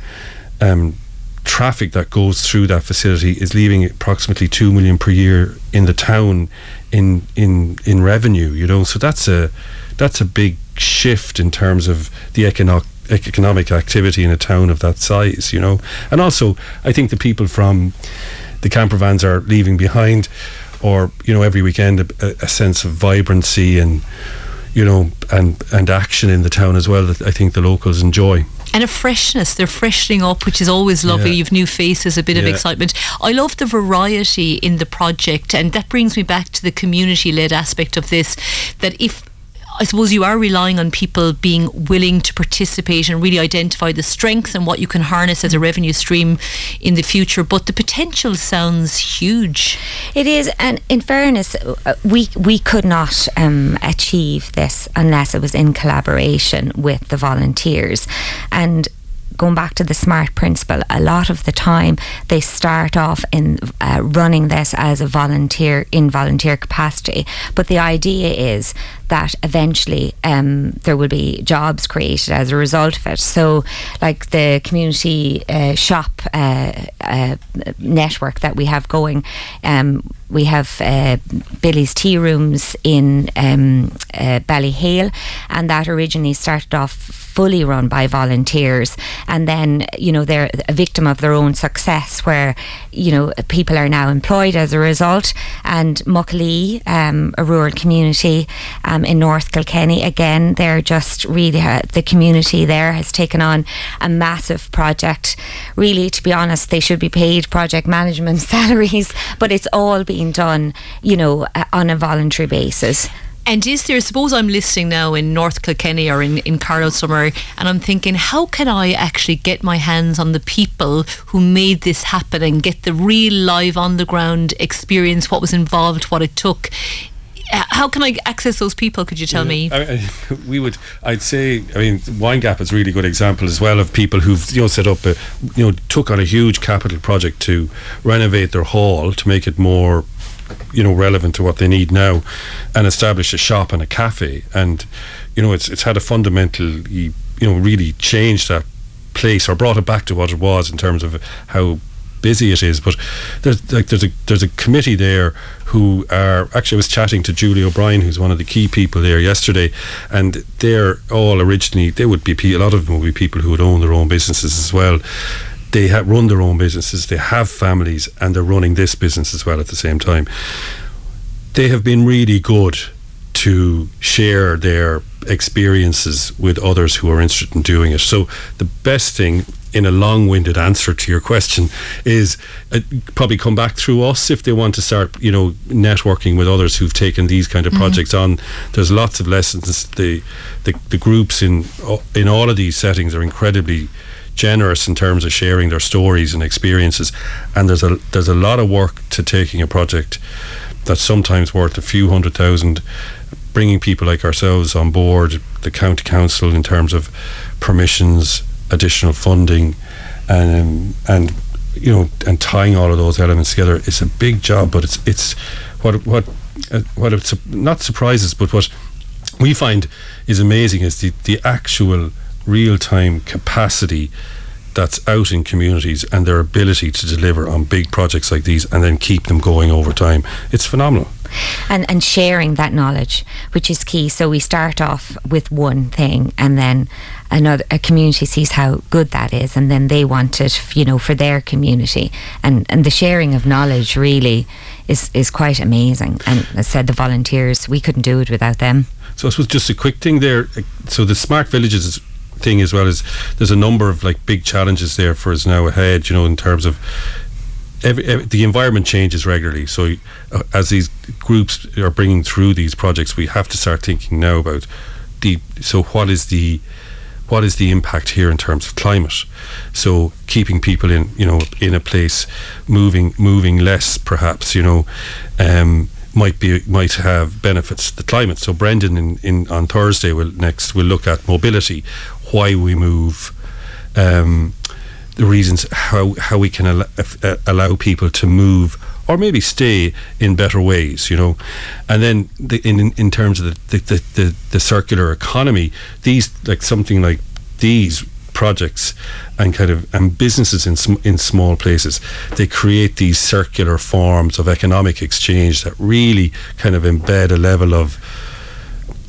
um, traffic that goes through that facility is leaving approximately 2 million per year in the town in in in revenue. You know, so that's a that's a big shift in terms of the economic economic activity in a town of that size. You know, and also I think the people from the camper vans are leaving behind, or you know, every weekend a, a sense of vibrancy and you know and and action in the town as well that I think the locals enjoy and a freshness. They're freshening up, which is always lovely. Yeah. You've new faces, a bit yeah. of excitement. I love the variety in the project, and that brings me back to the community led aspect of this. That if I suppose you are relying on people being willing to participate and really identify the strengths and what you can harness as a revenue stream in the future. But the potential sounds huge. It is, and in fairness, uh, we we could not um, achieve this unless it was in collaboration with the volunteers, and going back to the SMART principle, a lot of the time they start off in uh, running this as a volunteer in volunteer capacity. But the idea is that eventually um, there will be jobs created as a result of it. So, like the community uh, shop uh, uh, network that we have going, um, we have uh, Billy's Tea Rooms in um, uh, Ballyhale, and that originally started off fully run by volunteers, and then you know they're a victim of their own success, where you know people are now employed as a result. And Muckalee, um, a rural community um, in North Kilkenny, again they're just really uh, the community there has taken on a massive project. Really, to be honest, they should be paid project management salaries, but it's all being done, you know, uh, on a voluntary basis. And is there, suppose I'm listening now in North Kilkenny or in, in Carlow somewhere, and I'm thinking, how can I actually get my hands on the people who made this happen and get the real live on the ground experience, what was involved, what it took? Uh, how can I access those people? Could you tell yeah, me? I mean, we would. I'd say. I mean, Windgap is a really good example as well of people who've you know set up a you know took on a huge capital project to renovate their hall to make it more you know relevant to what they need now and establish a shop and a cafe and you know it's it's had a fundamental you know really changed that place or brought it back to what it was in terms of how busy it is. But there's like there's a there's a committee there who are actually I was chatting to Julie O'Brien, who's one of the key people there yesterday, and they're all originally they would be a lot of them would be people who would own their own businesses as well. They run their own businesses, they have families, and they're running this business as well at the same time they have been really good to share their experiences with others who are interested in doing it. So the best thing in a long-winded answer to your question is uh, probably come back through us if they want to start you know networking with others who've taken these kind of mm-hmm. projects on there's lots of lessons the, the the groups in in all of these settings are incredibly generous in terms of sharing their stories and experiences and there's a there's a lot of work to taking a project that's sometimes worth a few hundred thousand bringing people like ourselves on board the county council in terms of permissions additional funding, and um, and you know, and tying all of those elements together. It's a big job, but it's it's what what uh, what it's not surprises, but what we find is amazing is the the actual real time capacity that's out in communities and their ability to deliver on big projects like these and then keep them going over time. It's phenomenal. And and sharing that knowledge, which is key. So we start off with one thing and then another a community sees how good that is and then they want it you know for their community and and the sharing of knowledge really is is quite amazing and as I said the volunteers we couldn't do it without them so I suppose just a quick thing there so the smart villages thing as well is there's a number of like big challenges there for us now ahead you know in terms of Every, every, the environment changes regularly. So, uh, as these groups are bringing through these projects, we have to start thinking now about the. So, what is the what is the impact here in terms of climate? So keeping people in, you know, in a place, moving, moving less, perhaps, you know, um, might be might have benefits to the climate. So Brendan in, in on Thursday will next will look at mobility, why we move, um, the reasons how how we can al- uh, allow people to move or maybe stay in better ways, you know. And then the, in in terms of the the, the the circular economy, these like something like these projects and kind of and businesses in sm- in small places they create these circular forms of economic exchange that really kind of embed a level of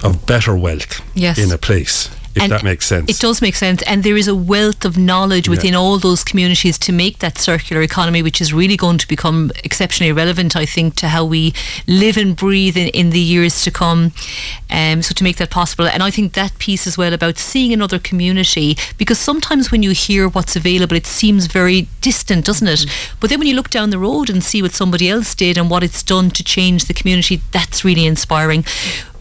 of better wealth yes. in a place if and that makes sense. It does make sense. And there is a wealth of knowledge within yeah. all those communities to make that circular economy, which is really going to become exceptionally relevant, I think, to how we live and breathe in, in the years to come. Um, so to make that possible. And I think that piece as well about seeing another community, because sometimes when you hear what's available, it seems very distant, doesn't it? Mm-hmm. But then when you look down the road and see what somebody else did and what it's done to change the community, that's really inspiring.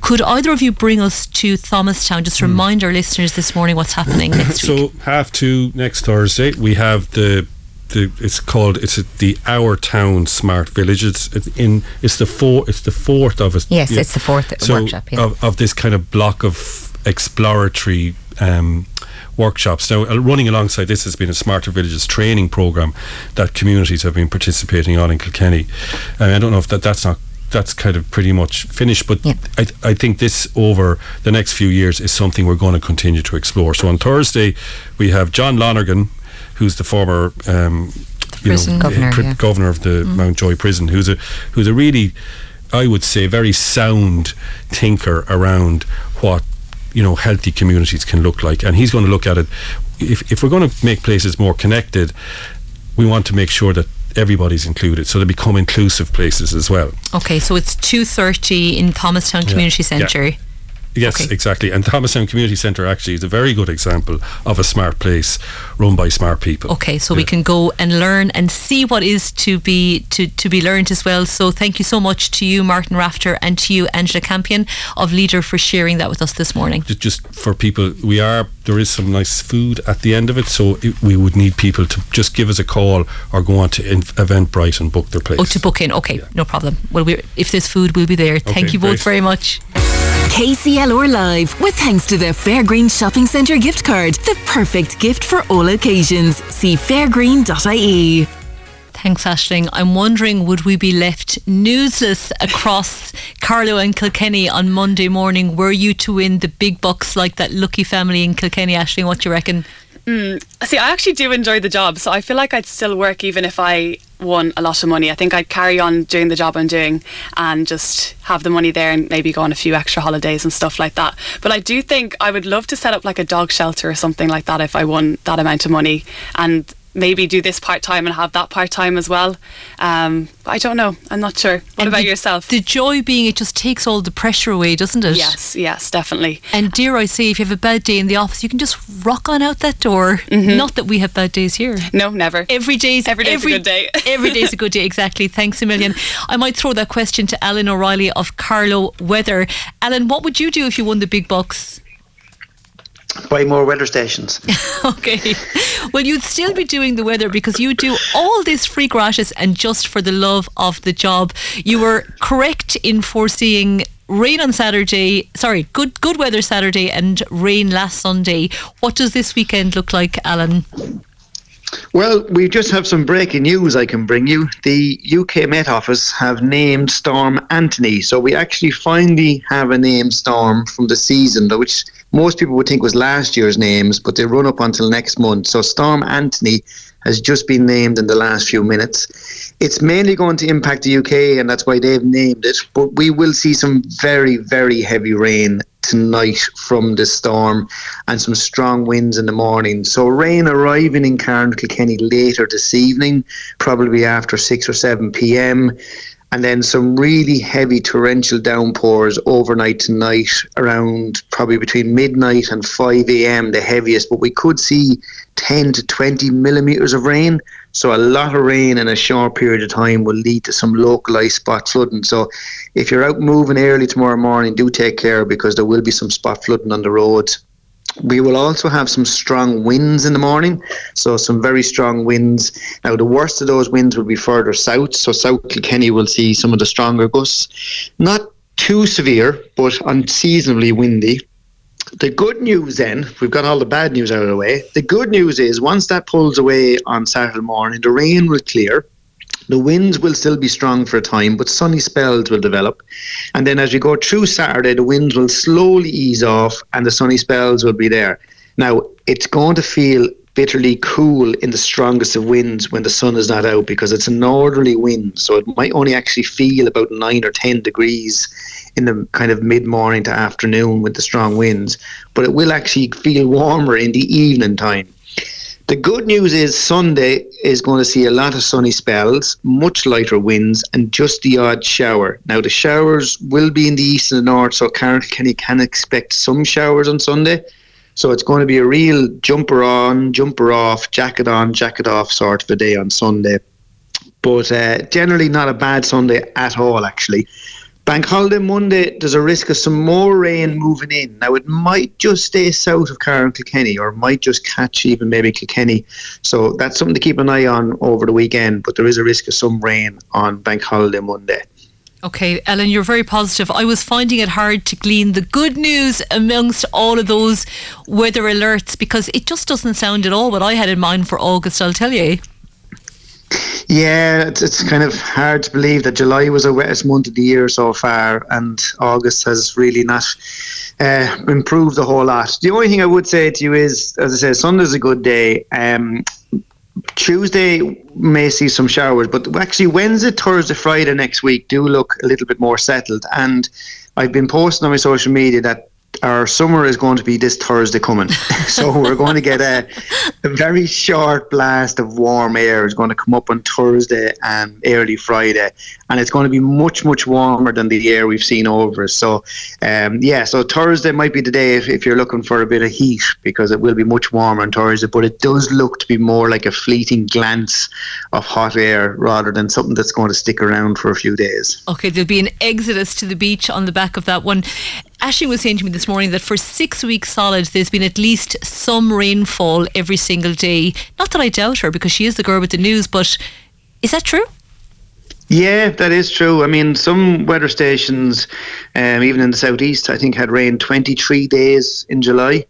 Could either of you bring us to Thomastown? Just hmm. remind mm. our listeners this morning what's happening next so week. So half two next Thursday, we have the the, it's called it's a, the Our Town Smart Village. It's, it's, in it's the four it's the fourth of it. Yes, yeah. it's the fourth so workshop. Yeah. Of, of this kind of block of exploratory um, workshops. Now, uh, running alongside this has been a Smarter Villages training program that communities have been participating on in Kilkenny. I don't know if that that's not that's kind of pretty much finished. But yeah. I, I think this over the next few years is something we're going to continue to explore. So on Thursday, we have John Lonergan, who's the former um, prison know, governor, pr- yeah. governor of the mm. Mountjoy prison, who's a who's a really, I would say, very sound thinker around what you know healthy communities can look like, and he's going to look at it. If if we're going to make places more connected, we want to make sure that everybody's included, so they become inclusive places as well. Okay, so it's two thirty in Thomastown Community yeah. Centre. Yeah. Yes, okay. exactly. And Thomas Thomastown Community Centre actually is a very good example of a smart place run by smart people. Okay, so yeah. we can go and learn and see what is to be to, to be learned as well. So thank you so much to you, Martin Rafter, and to you, Angela Campion of Leader, for sharing that with us this morning. Just for people, we are there is some nice food at the end of it, so it, we would need people to just give us a call or go on to Eventbrite and book their place. Oh, to book in. Okay, yeah. no problem. Well, we if there's food, we'll be there. Thank okay, you both very much. KCLR Live, with thanks to the Fairgreen Shopping Centre gift card, the perfect gift for all occasions. See fairgreen.ie. Thanks, Ashling. I'm wondering, would we be left newsless across Carlow and Kilkenny on Monday morning were you to win the big bucks like that lucky family in Kilkenny, Ashling? What do you reckon? Mm, see, I actually do enjoy the job, so I feel like I'd still work even if I won a lot of money. I think I'd carry on doing the job I'm doing and just have the money there and maybe go on a few extra holidays and stuff like that. But I do think I would love to set up like a dog shelter or something like that if I won that amount of money. And maybe do this part time and have that part time as well. Um, I don't know. I'm not sure. What and about the, yourself? The joy being it just takes all the pressure away, doesn't it? Yes, yes, definitely. And dear, I say, if you have a bad day in the office, you can just rock on out that door. Mm-hmm. Not that we have bad days here. No, never. Every day's every day's every, a good day. every day's a good day. Exactly. Thanks a million. I might throw that question to Alan O'Reilly of Carlow Weather. Alan, what would you do if you won the big bucks? Buy more weather stations. okay. Well, you'd still be doing the weather because you do all this free gratis and just for the love of the job. You were correct in foreseeing rain on Saturday. Sorry, good good weather Saturday and rain last Sunday. What does this weekend look like, Alan? Well, we just have some breaking news I can bring you. The UK Met Office have named Storm Antoni. So we actually finally have a named storm from the season, which most people would think was last year's names, but they run up until next month. So Storm Antoni has just been named in the last few minutes. It's mainly going to impact the UK, and that's why they've named it. But we will see some very, very heavy rain tonight from the storm and some strong winds in the morning. So rain arriving in Carlow-Kilkenny later this evening, probably after 6 or 7 p.m and then some really heavy torrential downpours overnight tonight around probably between midnight and 5 a.m. the heaviest but we could see 10 to 20 millimeters of rain so a lot of rain in a short period of time will lead to some localized spot flooding so if you're out moving early tomorrow morning do take care because there will be some spot flooding on the roads we will also have some strong winds in the morning, so some very strong winds. Now, the worst of those winds will be further south, so South Kilkenny will see some of the stronger gusts. Not too severe, but unseasonably windy. The good news then, we've got all the bad news out of the way. The good news is once that pulls away on Saturday morning, the rain will clear the winds will still be strong for a time, but sunny spells will develop. And then as we go through Saturday, the winds will slowly ease off and the sunny spells will be there. Now, it's going to feel bitterly cool in the strongest of winds when the sun is not out because it's a northerly wind. So it might only actually feel about 9 or 10 degrees in the kind of mid morning to afternoon with the strong winds. But it will actually feel warmer in the evening time. The good news is Sunday is going to see a lot of sunny spells, much lighter winds, and just the odd shower. Now, the showers will be in the east and the north, so Carlow-Kilkenny can expect some showers on Sunday. So it's going to be a real jumper on, jumper off, jacket on, jacket off sort of a day on Sunday. But uh, generally, not a bad Sunday at all, actually. Bank holiday Monday, there's a risk of some more rain moving in. Now, it might just stay south of Carlow-Kilkenny or might just catch even maybe Kilkenny. So that's something to keep an eye on over the weekend, but there is a risk of some rain on Bank holiday Monday. Okay, Alan, you're very positive. I was finding it hard to glean the good news amongst all of those weather alerts because it just doesn't sound at all what I had in mind for August, I'll tell you. Yeah, it's, it's kind of hard to believe that July was the wettest month of the year so far, and August has really not uh, improved a whole lot. The only thing I would say to you is, as I said, Sunday's a good day. Um, Tuesday may see some showers, but actually Wednesday, Thursday, Friday next week do look a little bit more settled. And I've been posting on my social media that our summer is going to be this Thursday coming. so we're going to get a, a, very short blast of warm air. It's going to come up on Thursday and early Friday, and it's going to be much much warmer than the air we've seen over. So, um, yeah, so Thursday might be the day if, if you're looking for a bit of heat because it will be much warmer on Thursday. But it does look to be more like a fleeting glance of hot air rather than something that's going to stick around for a few days. Okay, there'll be an exodus to the beach on the back of that one. Ashling was saying to me this morning that for six weeks solid, there's been at least some rainfall every single day. Not that I doubt her because she is the girl with the news, but is that true? Yeah, that is true. I mean, some weather stations, um, even in the southeast, I think had rain 23 days in July.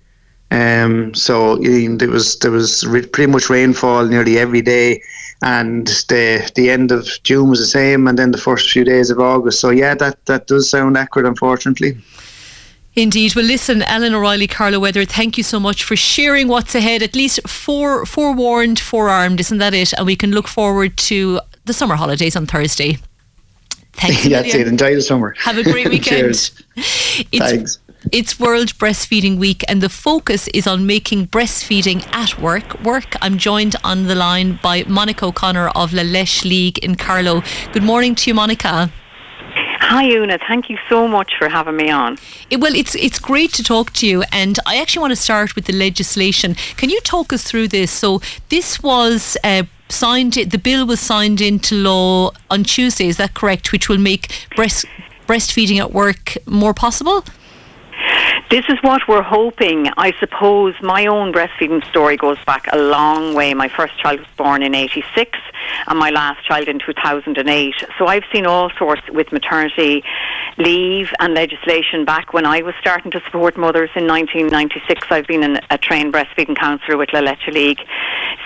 Um, so there was there was pretty much rainfall nearly every day, and the the end of June was the same, and then the first few days of August. So yeah, that that does sound accurate, unfortunately. Indeed. Well, listen, Alan O'Reilly, Carlow Weather, thank you so much for sharing what's ahead. At least fore, forewarned, forearmed, isn't that it? And we can look forward to the summer holidays on Thursday. Thanks. That's it. Enjoy the summer. Have a great weekend. Cheers. Thanks. It's World Breastfeeding Week, and the focus is on making breastfeeding at work work. I'm joined on the line by Monica O'Connor of La Leche League in Carlow. Good morning to you, Monica. Hi, Una. Thank you so much for having me on. It, well, it's it's great to talk to you, and I actually want to start with the legislation. Can you talk us through this? So, this was. Uh, signed the bill was signed into law on Tuesday is that correct which will make breast breastfeeding at work more possible this is what we're hoping. I suppose my own breastfeeding story goes back a long way. My first child was born in 86 and my last child in 2008. So I've seen all sorts with maternity leave and legislation back when I was starting to support mothers in 1996. I've been an, a trained breastfeeding counsellor with La Leche League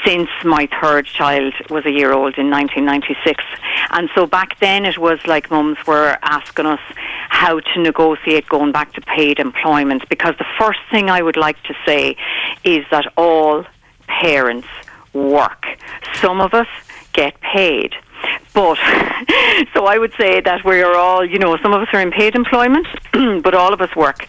since my third child was a year old in 1996. And so back then it was like mums were asking us how to negotiate going back to paid employment because the first thing I would like to say is that all parents work. Some of us get paid. But so I would say that we are all, you know, some of us are in paid employment, but all of us work,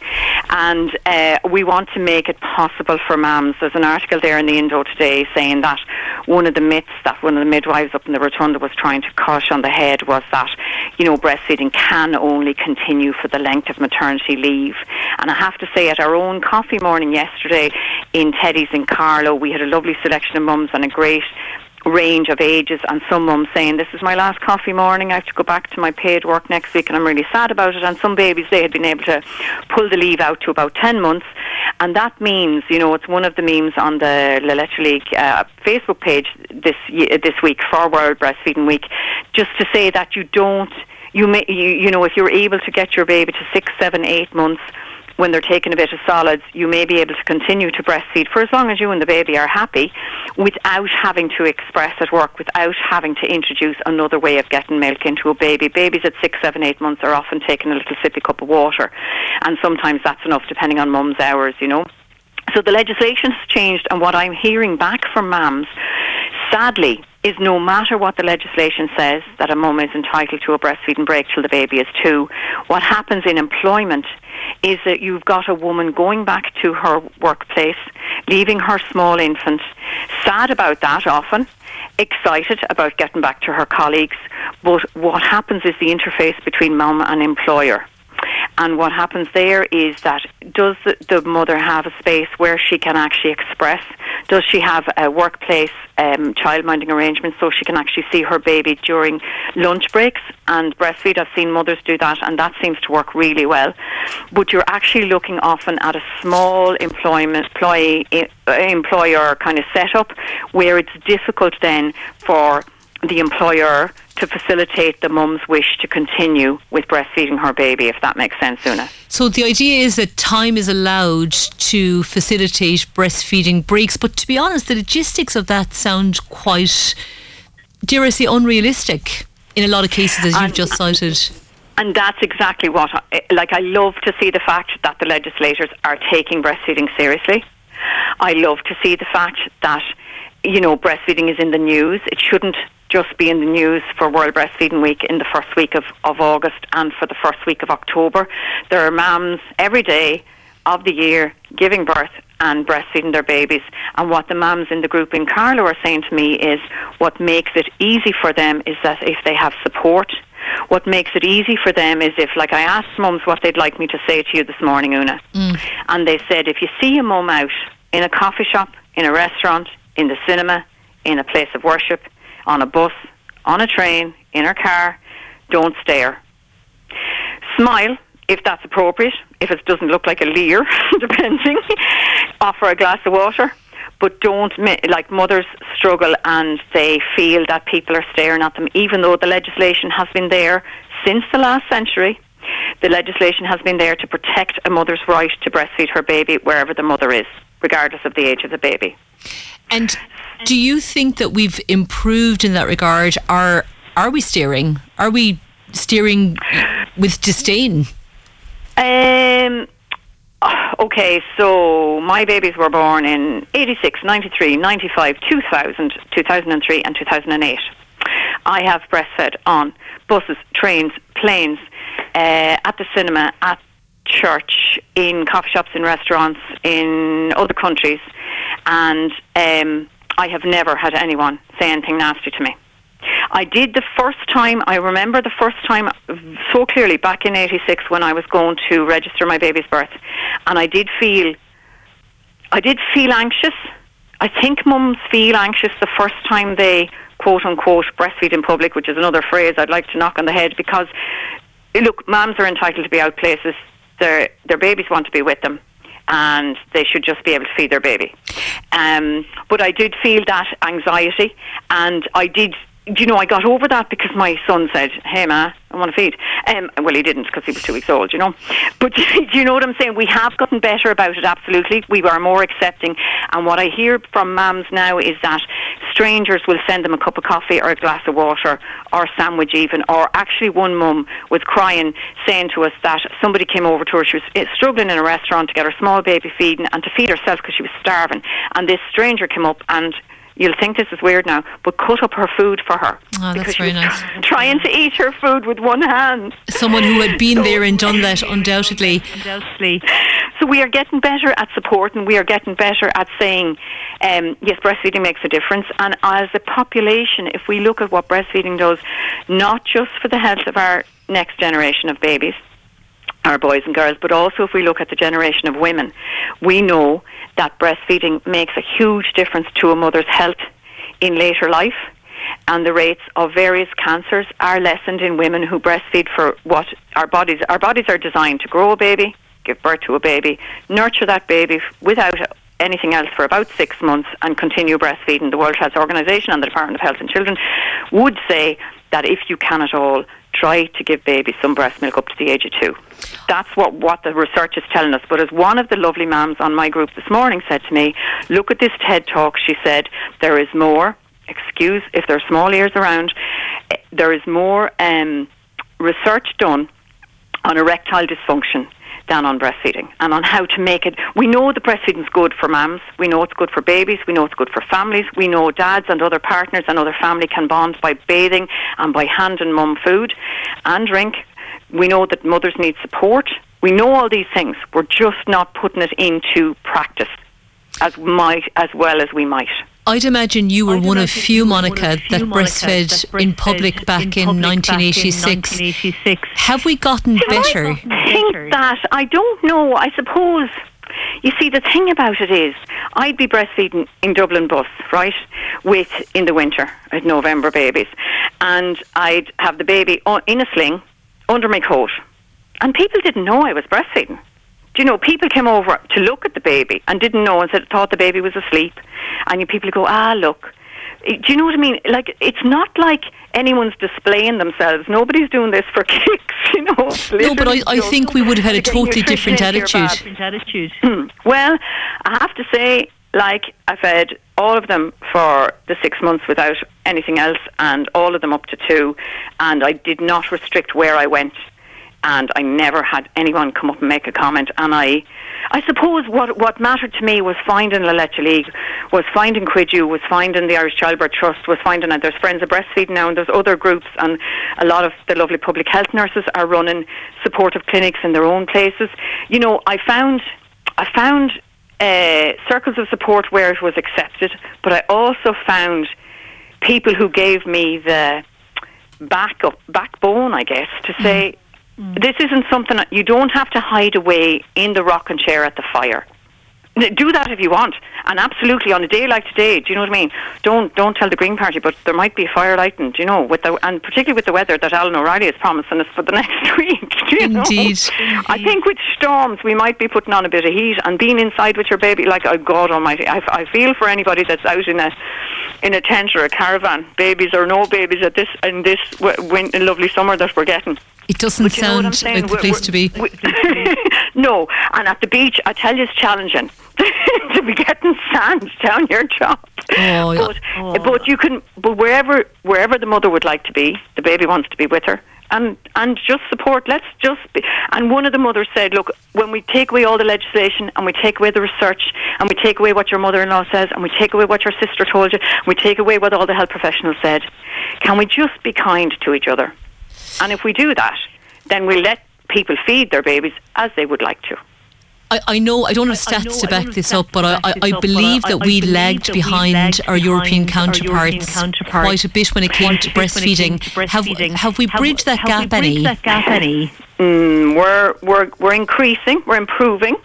and uh, we want to make it possible for mums. There's an article there in the Indo today saying that one of the myths that one of the midwives up in the rotunda was trying to cut on the head was that, you know, breastfeeding can only continue for the length of maternity leave. And I have to say, at our own coffee morning yesterday in Teddy's in Carlow, we had a lovely selection of mums and a great range of ages and some mums saying this is my last coffee morning I have to go back to my paid work next week and I'm really sad about it. And some babies they had been able to pull the leave out to about 10 months. And that means you know it's one of the memes on the La League uh, Facebook page this this week for World Breastfeeding Week just to say that you don't you may you, you know if you're able to get your baby to six seven eight months when they're taking a bit of solids, you may be able to continue to breastfeed for as long as you and the baby are happy without having to express at work, without having to introduce another way of getting milk into a baby. Babies at six, seven, eight months are often taking a little sippy cup of water, and sometimes that's enough depending on mum's hours, you know. So the legislation has changed, and what I'm hearing back from mums, sadly, is no matter what the legislation says that a mum is entitled to a breastfeeding break till the baby is two, what happens in employment is that you've got a woman going back to her workplace, leaving her small infant, sad about that often, excited about getting back to her colleagues, but what happens is the interface between mum and employer. And what happens there is that does the, the, mother have a space where she can actually express? Does she have a workplace um, childminding arrangement so she can actually see her baby during lunch breaks and breastfeed? I've seen mothers do that, and that seems to work really well. But you're actually looking often at a small employment employee, employer kind of setup where it's difficult then for the employer to facilitate the mum's wish to continue with breastfeeding her baby, if that makes sense, Una. So the idea is that time is allowed to facilitate breastfeeding breaks, but to be honest, the logistics of that sound quite, dare I say, unrealistic in a lot of cases, as you've just cited. And that's exactly what, I, like, I love to see the fact that the legislators are taking breastfeeding seriously. I love to see the fact that you know, breastfeeding is in the news. It shouldn't just be in the news for World Breastfeeding Week in the first week of, of August and for the first week of October. There are mums every day of the year giving birth and breastfeeding their babies. And what the mums in the group in Carlow are saying to me is what makes it easy for them is that if they have support, what makes it easy for them is if, like I asked mums what they'd like me to say to you this morning, Una, mm. and they said, if you see a mum out in a coffee shop, in a restaurant, in the cinema, in a place of worship, on a bus, on a train, in her car. Don't stare. Smile if that's appropriate. If it doesn't look like a leer, depending. Offer a glass of water. But don't, like mothers struggle and they feel that people are staring at them, even though the legislation has been there since the last century. The legislation has been there to protect a mother's right to breastfeed her baby wherever the mother is, regardless of the age of the baby. And do you think that we've improved in that regard? Are are we steering? Are we steering with disdain? Um okay, so my babies were born in 86, 93, 95, 2000, 2003 and 2008. I have breastfed on buses, trains, planes, uh, at the cinema, at church, in coffee shops, in restaurants, in other countries, and um, I have never had anyone say anything nasty to me. I did the first time, I remember the first time so clearly back in 86 when I was going to register my baby's birth. And I did feel, I did feel anxious. I think mums feel anxious the first time they quote unquote breastfeed in public, which is another phrase I'd like to knock on the head because look, moms are entitled to be out places. Their their babies want to be with them and they should just be able to feed their baby. Um, but I did feel that anxiety, and I did you know, I got over that because my son said, "Hey, ma, I want to feed." Um, well, he didn't because he was two weeks old, you know. But do you know what I'm saying? We have gotten better about it. Absolutely, we are more accepting. And what I hear from mums now is that strangers will send them a cup of coffee or a glass of water or a sandwich, even. Or actually, one mum was crying, saying to us that somebody came over to her. She was eh, struggling in a restaurant to get her small baby feeding and to feed herself because she was starving. And this stranger came up and you'll think this is weird now, but cut up her food for her. Oh, that's very nice. Trying to eat her food with one hand. Someone who had been so, there and done that, undoubtedly. Undoubtedly. So we are getting better at support and we are getting better at saying, um, yes, breastfeeding makes a difference. And as a population, if we look at what breastfeeding does, not just for the health of our next generation of babies, our boys and girls, but also if we look at the generation of women, we know that breastfeeding makes a huge difference to a mother's health in later life. And the rates of various cancers are lessened in women who breastfeed for what our bodies our bodies are designed to grow a baby, give birth to a baby, nurture that baby without anything else for about six months and continue breastfeeding. The World Health Organization and the Department of Health and Children would say that if you can at all, try to give babies some breast milk up to the age of two. That's what, what the research is telling us. But as one of the lovely mums on my group this morning said to me, look at this TED talk, she said, there is more, excuse if there are small ears around, eh, there is more um, research done on erectile dysfunction than on breastfeeding and on how to make it. We know the breastfeeding is good for mums. We know it's good for babies. We know it's good for families. We know dads and other partners and other family can bond by bathing and by handing mum food and drink. We know that mothers need support. We know all these things. We're just not putting it into practice as might as well as we might. I'd imagine you were one of few, Monica, that breastfed, breastfed in public back in, public 1986. Back in 1986. Have we gotten better? I think that I don't know. I suppose. You see, the thing about it is, I'd be breastfeeding in Dublin bus, right, with in the winter, with November babies, and I'd have the baby in a sling under my coat, and people didn't know I was breastfeeding. Do you know, people came over to look at the baby and didn't know and said, thought the baby was asleep. And you people go, ah, look. Do you know what I mean? Like, it's not like anyone's displaying themselves. Nobody's doing this for kicks, you know. No, but I, I think we would have had a totally different attitude. attitude. Hmm. well, I have to say, like, I fed all of them for the six months without anything else, and all of them up to two, and I did not restrict where I went and I never had anyone come up and make a comment. And I, I suppose what what mattered to me was finding La Leche League, was finding Cuidiú, was finding the Irish Childbirth Trust, was finding and there's Friends of Breastfeeding now, and there's other groups, and a lot of the lovely public health nurses are running supportive clinics in their own places. You know, I found, I found uh, circles of support where it was accepted, but I also found people who gave me the backup, backbone, I guess, to say. Mm. This isn't something you don't have to hide away in the rocking chair at the fire. Do that if you want, and absolutely on a day like today. Do you know what I mean? Don't don't tell the Green Party, but there might be a fire lighting. Do you know? With the and particularly with the weather that Alan O'Reilly is promising us for the next week. Do you Indeed. Know? I think with storms we might be putting on a bit of heat and being inside with your baby. Like oh God Almighty, I, I feel for anybody that's out in a in a tent or a caravan, babies or no babies at this in this w- lovely summer that we're getting. It doesn't sound like the place to be. no, and at the beach, I tell you, it's challenging to be getting sand down your top. Oh, but, oh. but you can, but wherever wherever the mother would like to be, the baby wants to be with her. And and just support. Let's just be. And one of the mothers said, "Look, when we take away all the legislation and we take away the research and we take away what your mother-in-law says and we take away what your sister told you, and we take away what all the health professionals said, can we just be kind to each other?" And if we do that, then we let people feed their babies as they would like to. I, I know I don't have stats to back this up, but I, I, I believe that we lagged behind our European counterparts quite a bit when it came to breastfeeding. Have, have we bridged that gap any? Mm, we're, we're, we're increasing, we're improving.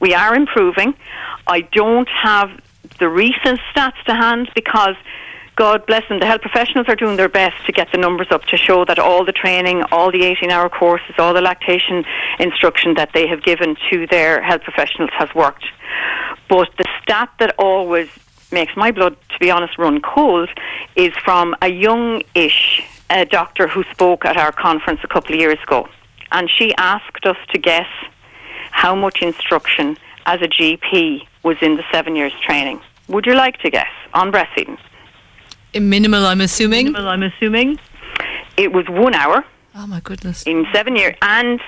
We are improving. I don't have the recent stats to hand because God bless them, the health professionals are doing their best to get the numbers up to show that all the training, all the 18 hour courses, all the lactation instruction that they have given to their health professionals has worked. But the stat that always makes my blood, to be honest, run cold is from a young ish uh, doctor who spoke at our conference a couple of years ago. And she asked us to guess how much instruction as a GP was in the seven years training. Would you like to guess on breastfeeding? Minimal, I'm assuming. Minimal, I'm assuming. It was one hour. Oh my goodness! In seven years, and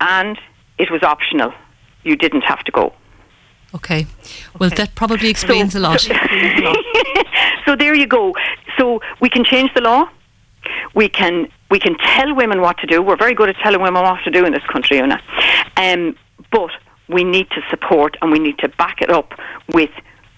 and it was optional. You didn't have to go. Okay. Well, that probably explains so, a lot. so there you go. So we can change the law. We can we can tell women what to do. We're very good at telling women what to do in this country, Una. Um, but we need to support and we need to back it up with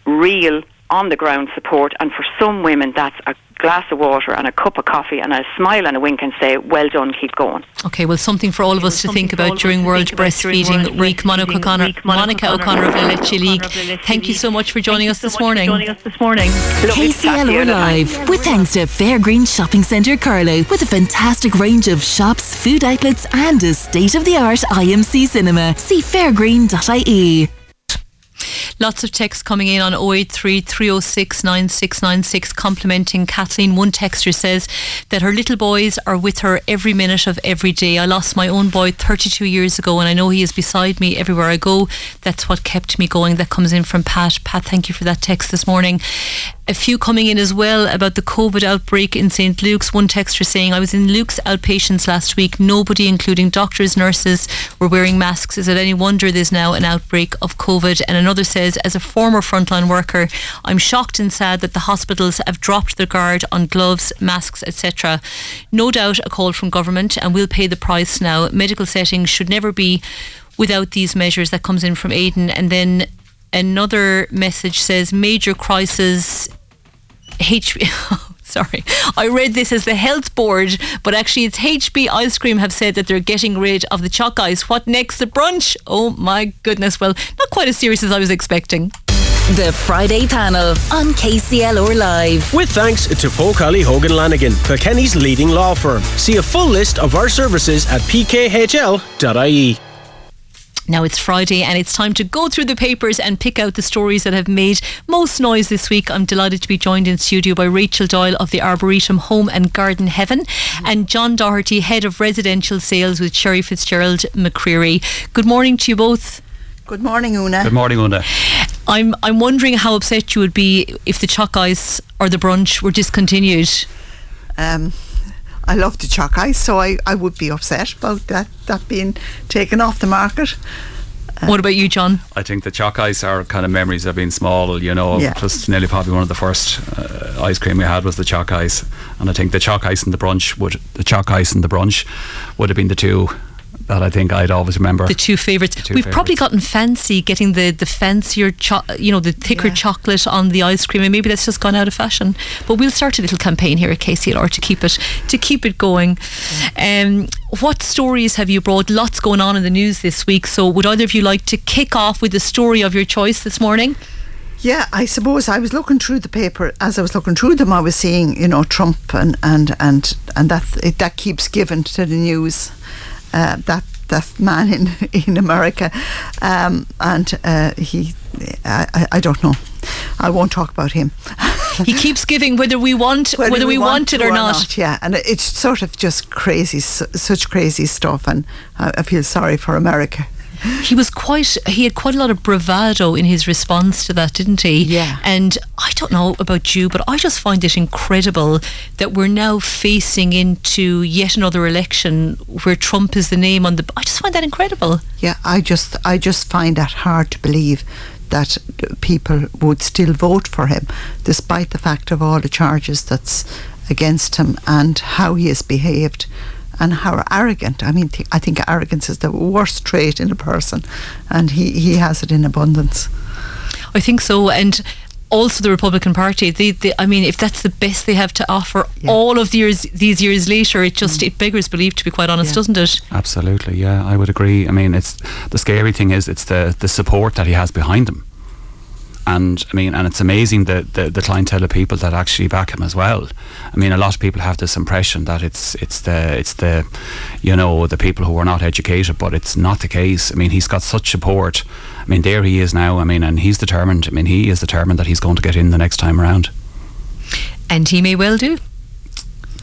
real on the ground support. And for some women, that's a glass of water and a cup of coffee and a smile and a wink and say, well done, keep going. Okay, well, something for all of us to think about during World Breastfeeding Week. Monica O'Connor, Monica O'Connor of La League, thank you so much for joining us this morning. joining us this morning. KCLR Live, with thanks to Fairgreen Shopping Centre Carlow, with a fantastic range of shops, food outlets, and a state of the art IMC cinema. See fairgreen.ie. Lots of texts coming in on 083 306 9696 complimenting Kathleen. One texter says that her little boys are with her every minute of every day. I lost my own boy 32 years ago and I know he is beside me everywhere I go. That's what kept me going. That comes in from Pat. Pat, thank you for that text this morning a few coming in as well about the COVID outbreak in St. Luke's. One texter saying, I was in Luke's outpatients last week. Nobody, including doctors, nurses, were wearing masks. Is it any wonder there's now an outbreak of COVID? And another says, as a former frontline worker, I'm shocked and sad that the hospitals have dropped their guard on gloves, masks, etc. No doubt a call from government, and we'll pay the price now. Medical settings should never be without these measures. That comes in from Aidan. And then another message says major crisis HB. sorry. I read this as the health board, but actually it's HB Ice Cream have said that they're getting rid of the choc ice. What next? The brunch? Oh my goodness. Well, not quite as serious as I was expecting. The Friday panel on KCLR Live. With thanks to Poe Kiely Hogan Lanigan, Kilkenny's leading law firm. See a full list of our services at pkhl.ie. Now it's Friday and it's time to go through the papers and pick out the stories that have made most noise this week. I'm delighted to be joined in studio by Rachel Doyle of the Arboretum Home and Garden Heaven and John Doherty, Head of Residential Sales with Sherry Fitzgerald McCreery. Good morning to you both. Good morning, Una. Good morning, Una. I'm I'm wondering how upset you would be if the choc ice or the brunch were discontinued. Um, I love the choc ice, so I, I would be upset about that, that being taken off the market. Uh, what about you, John? I think the choc ice are kind of memories of being small, you know. Yeah. Just nearly probably one of the first uh, ice cream we had was the choc ice, and I think the choc ice and the brunch would the choc ice and the brunch would have been the two that I think I'd always remember. The two favourites. The two We've favorites. probably gotten fancy getting the, the fancier, cho- you know, the thicker yeah. chocolate on the ice cream, and maybe that's just gone out of fashion. But we'll start a little campaign here at KCLR to keep it to keep it going. Um, what stories have you brought? Lots going on in the news this week. So would either of you like to kick off with the story of your choice this morning? Yeah, I suppose I was looking through the paper. As I was looking through them, I was seeing, you know, Trump and and and and that it, that keeps given to the news uh, that that man in in America, um, and uh, he, I, I don't know. I won't talk about him. he keeps giving whether we want whether, whether we, want, want it or, or not. not. Yeah, and it's sort of just crazy, such crazy stuff, and I feel sorry for America he was quite he had quite a lot of bravado in his response to that didn't he? Yeah. And I don't know about you but I just find it incredible that we're now facing into yet another election where Trump is the name on the I just find that incredible. Yeah I just I just find that hard to believe that people would still vote for him despite the fact of all the charges that's against him and how he has behaved and how arrogant. I mean, th- I think arrogance is the worst trait in a person, and he, he has it in abundance. I think so, and also the Republican Party. They, they, I mean, if that's the best they have to offer, yeah. all of the years, these years later, it just mm. it beggars belief. To be quite honest, yeah. doesn't it? Absolutely, yeah, I would agree. I mean, it's the scary thing is it's the the support that he has behind him and I mean, and it's amazing the, the, the clientele of people that actually back him as well. I mean, a lot of people have this impression that it's it's the it's the you know the people who are not educated, but it's not the case. I mean, he's got such support. I mean, there he is now. I mean, and he's determined. I mean, he is determined that he's going to get in the next time around. And he may well do.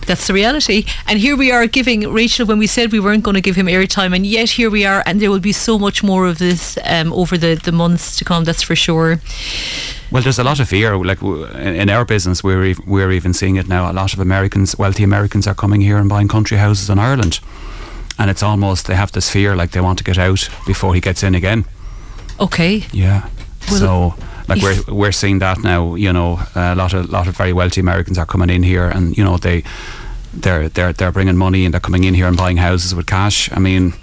That's the reality. And here we are giving Rachel when we said we weren't going to give him airtime, and yet here we are, and there will be so much more of this um, over the, the months to come. That's for sure. Well, there's a lot of fear. Like in our business, we're we're even seeing it now. A lot of Americans, wealthy Americans, are coming here and buying country houses in Ireland, and it's almost they have this fear, like they want to get out before he gets in again. Okay. Yeah. Well, so like we're we're seeing that now. You know, a lot of lot of very wealthy Americans are coming in here, and you know they they're they're they're bringing money and they're coming in here and buying houses with cash. I mean,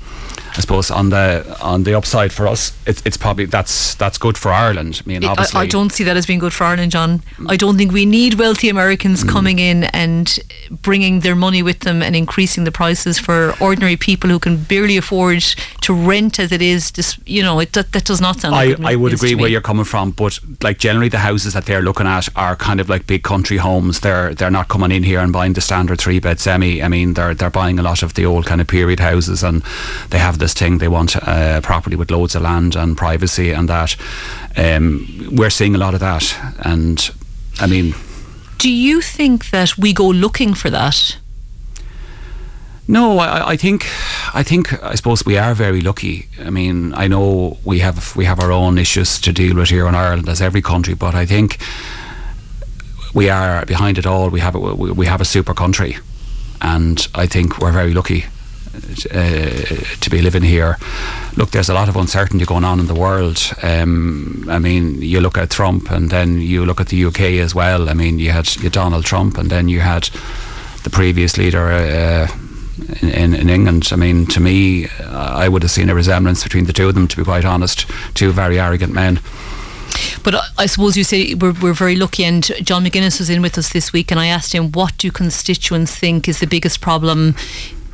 I suppose on the on the upside for us, it's, it's probably that's that's good for Ireland. I mean, obviously, I, I, don't see that as being good for Ireland, John. I don't think we need wealthy Americans mm. coming in and bringing their money with them and increasing the prices for ordinary people who can barely afford to rent as it is. Just you know, it, that, that does not sound. I, like I would agree where you're coming from, but like generally the houses that they're looking at are kind of like big country homes. They're they're not coming in here and buying the standard three bed semi. I mean, they're they're buying a lot of the old kind of period houses, and they have this thing. They want a property with loads of land and privacy and that. Um, we're seeing a lot of that, and I mean. Do you think that we go looking for that? No, I, I, think, I think, I suppose we are very lucky. I mean, I know we have we have our own issues to deal with here in Ireland, as every country, but I think we are behind it all. We have a, we have a super country, and I think we're very lucky uh, to be living here. Look, there's a lot of uncertainty going on in the world. Um, I mean, you look at Trump, and then you look at the UK as well. I mean, you had, Donald Trump, and then you had the previous leader. Uh, in, in, England. I mean, to me, I would have seen a resemblance between the two of them, to be quite honest. Two very arrogant men. But I suppose you say we're, we're very lucky, and John McGuinness was in with us this week, and I asked him, What do constituents think is the biggest problem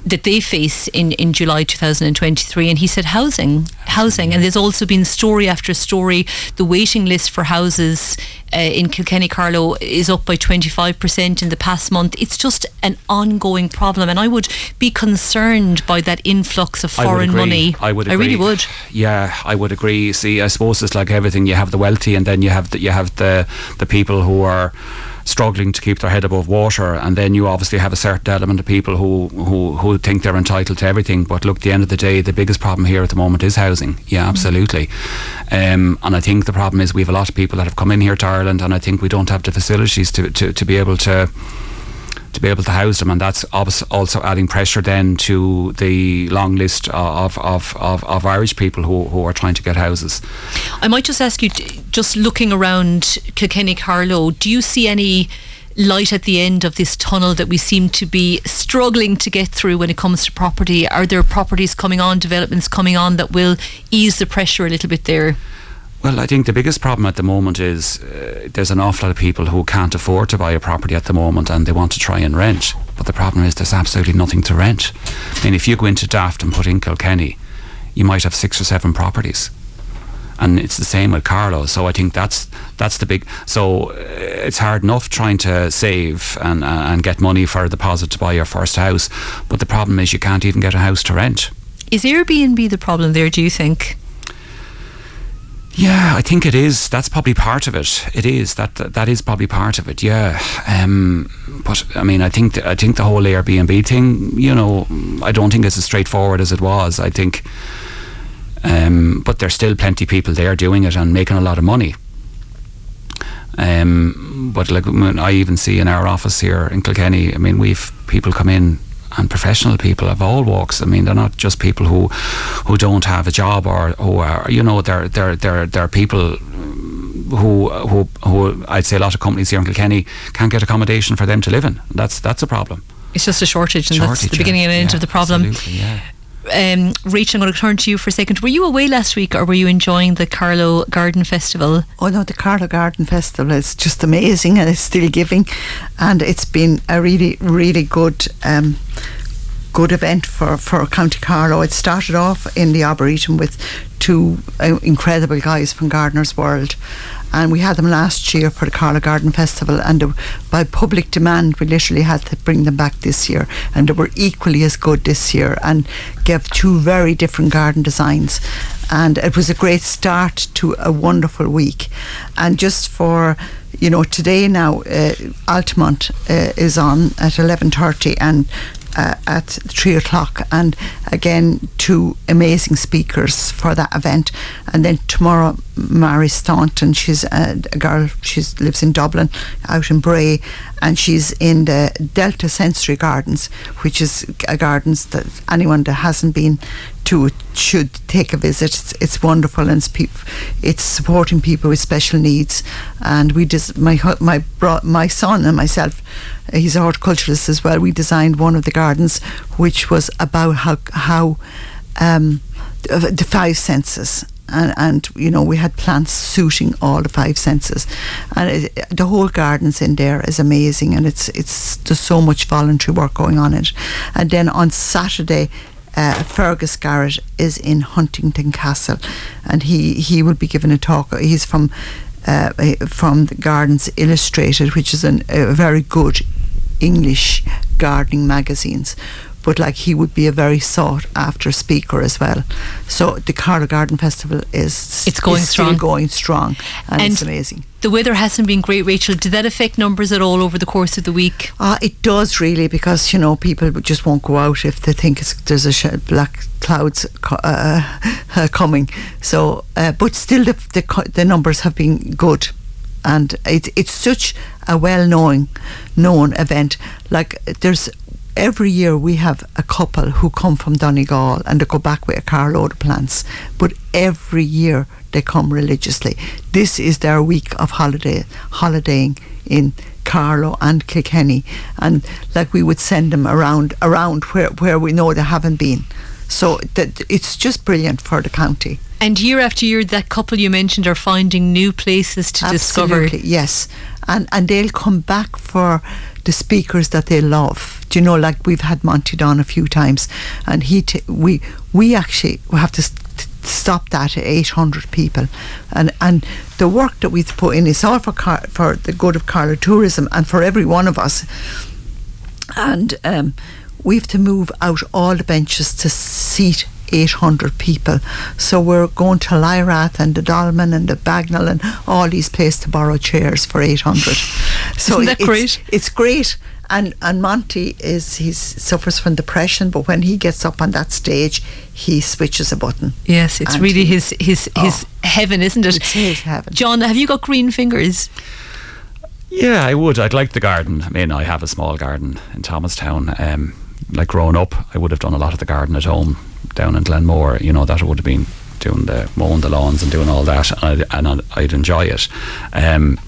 that they face in, in July 2023 and he said housing housing. And there's also been story after story. The waiting list for houses uh, in Kilkenny Carlow is up by 25% in the past month. It's just an ongoing problem and I would be concerned by that influx of foreign I money. I would agree. I really would. Yeah I would agree. See I suppose it's like everything. You have the wealthy and then you have the, you have the the people who are struggling to keep their head above water, and then you obviously have a certain element of people who, who, who think they're entitled to everything. But look, at the end of the day, the biggest problem here at the moment is housing. Yeah, mm. absolutely. Um, and I think the problem is we have a lot of people that have come in here to Ireland, and I think we don't have the facilities to, to, to be able to to be able to house them, and that's also adding pressure then to the long list of, of, of, of, Irish people who, who are trying to get houses. I might just ask you, just looking around Kilkenny Carlow, do you see any light at the end of this tunnel that we seem to be struggling to get through when it comes to property? Are there properties coming on, developments coming on that will ease the pressure a little bit there? Well, I think the biggest problem at the moment is uh, there's an awful lot of people who can't afford to buy a property at the moment and they want to try and rent. But the problem is there's absolutely nothing to rent. I mean, if you go into Daft and put in Kilkenny, you might have six or seven properties. And it's the same with Carlow. So I think that's that's the big. So uh, it's hard enough trying to save and uh, and get money for a deposit to buy your first house, but the problem is you can't even get a house to rent. Is Airbnb the problem there? Do you think? Yeah, I think it is. That's probably part of it. It is that that, that is probably part of it. Yeah, um, but I mean, I think the, I think the whole Airbnb thing. You know, I don't think it's as straightforward as it was. I think, um, but there's still plenty of people there doing it and making a lot of money. Um, but like I even see in our office here in Kilkenny, I mean, we've people come in and professional people of all walks. I mean, they're not just people who who don't have a job or who are you know they're they're they're they're people who who who I'd say a lot of companies here in Kilkenny can't get accommodation for them to live in. That's that's a problem. It's just a shortage, and Shortage, that's the beginning and end yeah, of the problem. absolutely, yeah. Um, I'm going to turn to you for a second. Were you away last week, or were you enjoying the Carlow Garden Festival? Oh no, the Carlow Garden Festival is just amazing and it's still giving, and it's been a really, really good. Um, good event for, for County Carlow. It started off in the Arboretum with two uh, incredible guys from Gardener's World. And we had them last year for the Carlow Garden Festival, and by public demand, we literally had to bring them back this year. And they were equally as good this year and gave two very different garden designs. And it was a great start to a wonderful week. And just for you know, today now, uh, Altamont uh, is on at eleven thirty, and uh, at three o'clock, and again two amazing speakers for that event. And then tomorrow, Mary Staunton, she's a, a girl, she lives in Dublin, out in Bray, and she's in the Delta Sensory Gardens, which is a gardens that anyone that hasn't been to should take a visit. It's, it's wonderful and it's, it's supporting people with special needs. And we just my my bro- my son and myself, he's a horticulturist as well. We designed one of the gardens, which was about how how um, the five senses. And, and you know we had plants suiting all the five senses, and it, the whole gardens in there is amazing, and it's it's there's so much voluntary work going on in it. And then on Saturday, uh, Fergus Garrett is in Huntington Castle, and he, he will be giving a talk. He's from uh, from the Gardens Illustrated, which is an, a very good English gardening magazines. But like he would be a very sought after speaker as well. So the Carlow Garden Festival is It's going is strong. going strong, and, And it's amazing. The weather hasn't been great, Rachel. Did that affect numbers at all over the course of the week? Uh, it does really because you know people just won't go out if they think it's, there's a sh- black clouds co- uh, uh, coming. So, uh, but still the, the co- the numbers have been good, and it's it's such a well known known event. Like there's every year we have a couple who come from Donegal and they go back with a carload of plants, but every year they come religiously. This is their week of holiday holidaying in Carlow and Kilkenny, and like we would send them around around where where we know they haven't been. So that it's just brilliant for the county. And year after year, that couple you mentioned are finding new places to discover. Absolutely, yes. And and they'll come back for the speakers that they love. Do you know, like we've had Monty Don a few times, and he t- we we actually we have to st- stop that at 800 people, and and the work that we've put in is all for car- for the good of Carlow tourism and for every one of us. And um, we have to move out all the benches to seat 800 people. So we're going to Lyrath and the Dolmen and the Bagnall and all these places to borrow chairs for 800. So Isn't that it's, great? It's great. And and Monty is he suffers from depression, but when he gets up on that stage, he switches a button. Yes, it's really he- his his his heaven, isn't it? It's his heaven. John, have you got green fingers? Yeah, I would. I'd like the garden. I mean, I have a small garden in Thomastown. Um, like growing up, I would have done a lot of the garden at home down in Glenmore. You know, that would have been doing the mowing the lawns and doing all that, and I'd, and I'd, enjoy it. Um,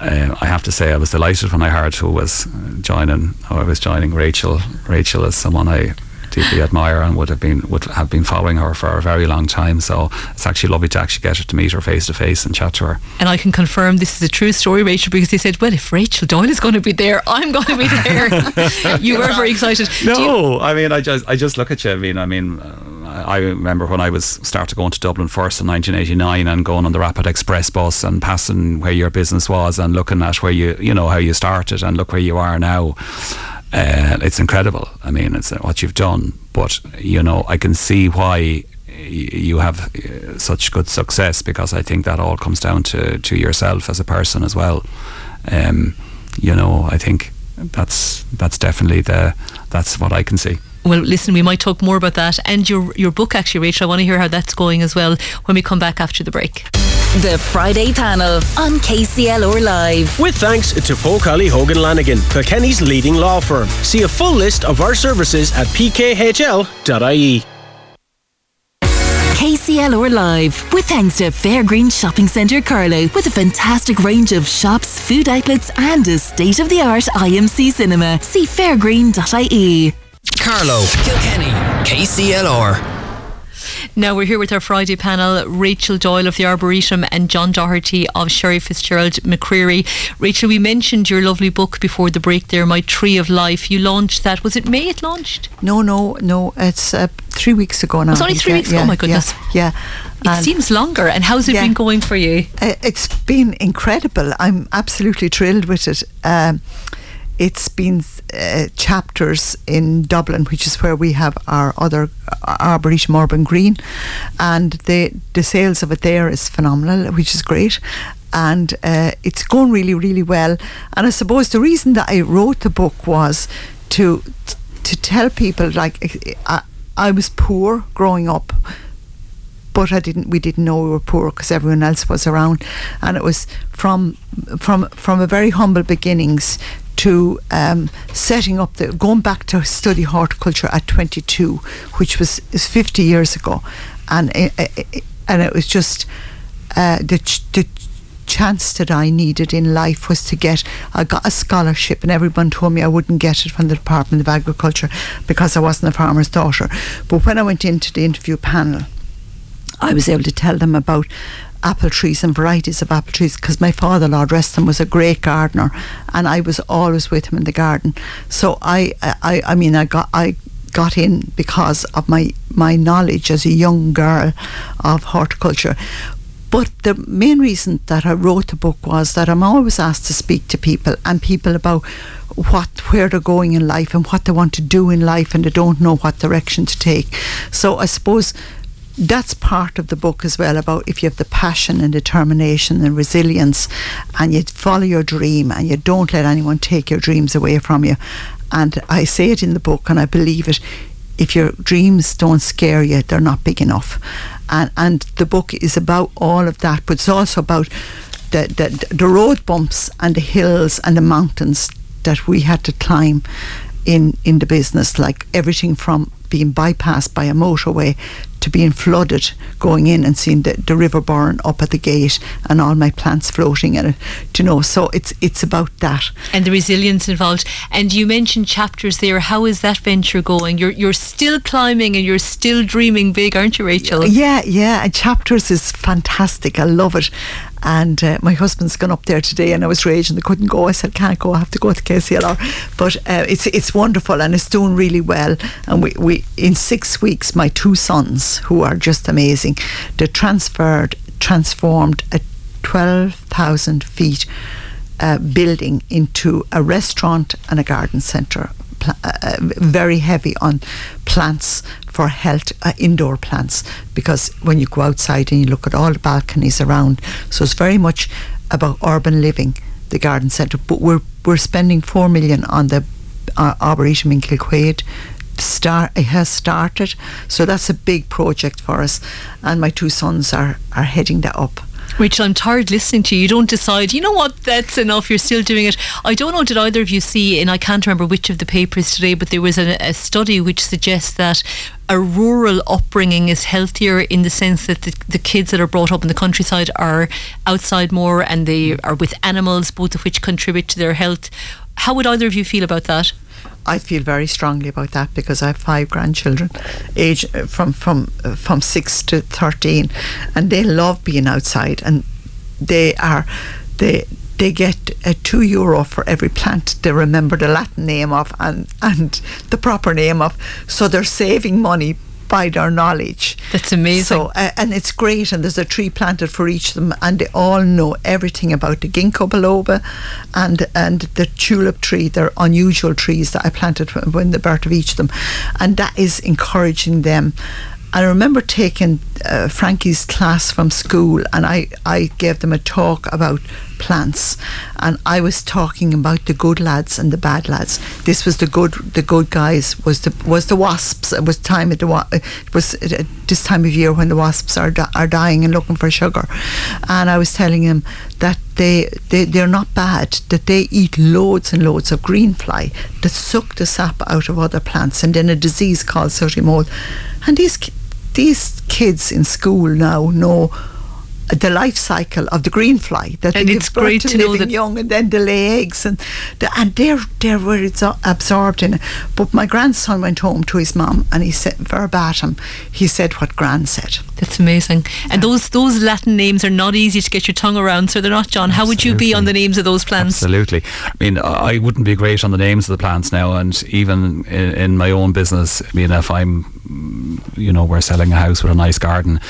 uh, I have to say, I was delighted when I heard who was joining. How I was joining Rachel. Rachel is someone I deeply admire and would have been would have been following her for a very long time. So it's actually lovely to actually get her to meet her face to face and chat to her. And I can confirm this is a true story, Rachel, because they said, well, if Rachel Doyle is going to be there, I'm going to be there. you were very excited. Do you- No, I mean, I just, I just look at you. I mean, I mean, uh, I remember when I was started going to Dublin first in 1989 and going on the Rapid Express bus and passing where your business was and looking at where you, you know, how you started and look where you are now. Uh, it's incredible. I mean, it's what you've done, but you know, I can see why you have uh, such good success because I think that all comes down to to yourself as a person as well. Um, you know, I think that's that's definitely the that's what I can see. Well, listen, we might talk more about that and your your book, actually, Rachel. I want to hear how that's going as well when we come back after the break. The Friday panel on KCLR Live. With thanks to Paul Poe Kiely Hogan Lanigan, Kilkenny's leading law firm. See a full list of our services at pkhl.ie. KCLR Live, with thanks to Fairgreen Shopping Centre Carlow, with a fantastic range of shops, food outlets, and a state of the art IMC cinema. See fairgreen.ie. Carlow, Kilkenny, KCLR. Now we're here with our Friday panel, Rachel Doyle of the Arboretum and John Doherty of Sherry Fitzgerald McCreery. Rachel, we mentioned your lovely book before the break there, My Tree of Life. You launched that. Was it May it launched? No, no, no. It's uh, three weeks ago now. It's only three yeah, weeks yeah, ago. Oh my goodness. Yeah. yeah. It seems longer. And how's it yeah. been going for you? Uh, it's been incredible. I'm absolutely thrilled with it. Um, it's been uh, chapters in Dublin, which is where we have our other uh, Arboretum Urban Green, and the the sales of it there is phenomenal, which is great. And uh, it's going really, really well. And I suppose the reason that I wrote the book was to to tell people like I, I was poor growing up but I didn't. We didn't know we were poor because everyone else was around, and it was from from from a very humble beginnings to um, setting up the going back to study horticulture at 22, which was is 50 years ago, and it, it, and it was just uh, the ch- the chance that I needed in life was to get I got a scholarship and everyone told me I wouldn't get it from the Department of Agriculture because I wasn't a farmer's daughter. But when I went into the interview panel I was able to tell them about apple trees and varieties of apple trees because my father Lord Reston was a great gardener and I was always with him in the garden so I I, I mean I got I got in because of my my knowledge as a young girl of horticulture but the main reason that I wrote the book was that I'm always asked to speak to people and people about what where they're going in life and what they want to do in life and they don't know what direction to take. So I suppose that's part of the book as well about if you have the passion and determination and resilience and you follow your dream and you don't let anyone take your dreams away from you. And I say it in the book and I believe it. If your dreams don't scare you, they're not big enough. And, and the book is about all of that, but it's also about the, the, the road bumps and the hills and the mountains that we had to climb in, in the business, like everything from being bypassed by a motorway to being flooded going in and seeing the, the river burn up at the gate and all my plants floating in it you know? So it's it's about that. And the resilience involved. And you mentioned chapters there. How is that venture going? You're you're still climbing and you're still dreaming big aren't you Rachel? Yeah yeah. And chapters is fantastic. I love it and uh, my husband's gone up there today and I was raging. I couldn't go. I said can't go. I have to go to KCLR but uh, it's it's wonderful and it's doing really well. And we, we in six weeks my two sons who are just amazing they transferred transformed a 12,000 feet uh, building into a restaurant and a garden centre uh, very heavy on plants for health, uh, indoor plants, because when you go outside and you look at all the balconies around, so it's very much about urban living, the garden centre. But we're we're spending four million on the uh, arboretum in Kilquade. Start it has started, so that's a big project for us, and my two sons are are heading that up. Rachel, I'm tired listening to you. You don't decide, you know what, that's enough, you're still doing it. I don't know, did either of you see, and I can't remember which of the papers today, but there was a, a study which suggests that a rural upbringing is healthier in the sense that the, the kids that are brought up in the countryside are outside more and they are with animals, both of which contribute to their health. How would either of you feel about that? I feel very strongly about that because I have five grandchildren, age uh, from from uh, from six to thirteen, and they love being outside, and they are they they get a two euro for every plant. They remember the Latin name of and and the proper name of, so they're saving money by their knowledge. That's amazing. So, uh, and it's great. And there's a tree planted for each of them, and they all know everything about the ginkgo biloba and and the tulip tree. They're unusual trees that I planted when the birth of each of them, and that is encouraging them. I remember taking uh, Frankie's class from school, and I, I gave them a talk about plants, and I was talking about the good lads and the bad lads. This was the good the good guys was the was the wasps. It was time at the it was this time of year when the wasps are di- are dying and looking for sugar, and I was telling them that they, they they're not bad. That they eat loads and loads of green fly that suck the sap out of other plants, and then a disease called sooty mold, and these these kids in school now know the life cycle of the green fly that and it's great to, to know that- young and then they lay eggs and the, and they're they're where it's absorbed in it. But my grandson went home to his mum and he said verbatim he said what Gran said. That's amazing. And those those Latin names are not easy to get your tongue around, so they're not, John. How would you be on the names of those plants? Absolutely. I mean, I wouldn't be great on the names of the plants now, and even in, in my own business, I mean, if I'm, you know, we're selling a house with a nice garden.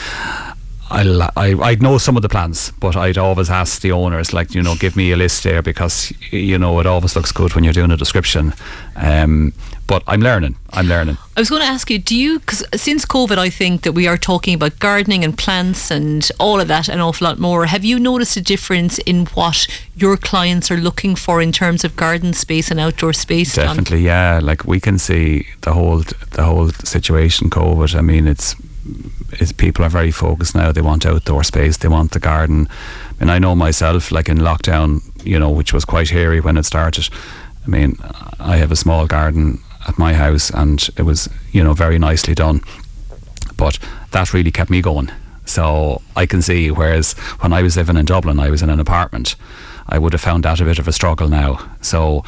I'll, I, I'd know some of the plants, but I'd always ask the owners, like, you know, give me a list there because, you know, it always looks good when you're doing a description. Um, but I'm learning. I'm learning. I was going to ask you, do you, because since COVID, I think that we are talking about gardening and plants and all of that an awful lot more. Have you noticed a difference in what your clients are looking for in terms of garden space and outdoor space? Definitely, yeah. Like we can see the whole the whole situation. COVID. I mean, it's it's people are very focused now. They want outdoor space. They want the garden. And I know myself, like in lockdown, you know, which was quite hairy when it started. I mean, I have a small garden at my house, and it was you know very nicely done. But that really kept me going. So I can see. Whereas when I was living in Dublin, I was in an apartment. I would have found that a bit of a struggle now. So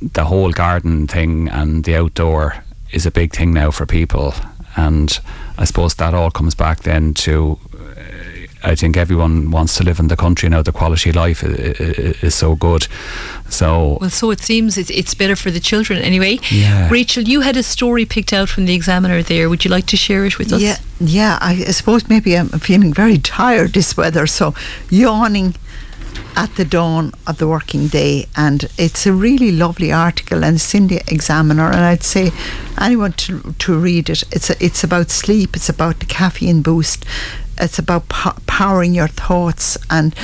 the whole garden thing and the outdoor is a big thing now for people. And I suppose that all comes back then to uh, I think everyone wants to live in the country now. The quality of life is, is so good. So Well, so it seems it's, it's better for the children anyway. Yeah. Rachel, you had a story picked out from the examiner there. Would you like to share it with us? Yeah, yeah. I, I suppose maybe I'm feeling very tired this weather, so yawning at the dawn of the working day, and it's a really lovely article, and in the Examiner, and I'd say anyone to to read it. It's a, it's about sleep. It's about the caffeine boost. It's about po- powering your thoughts, and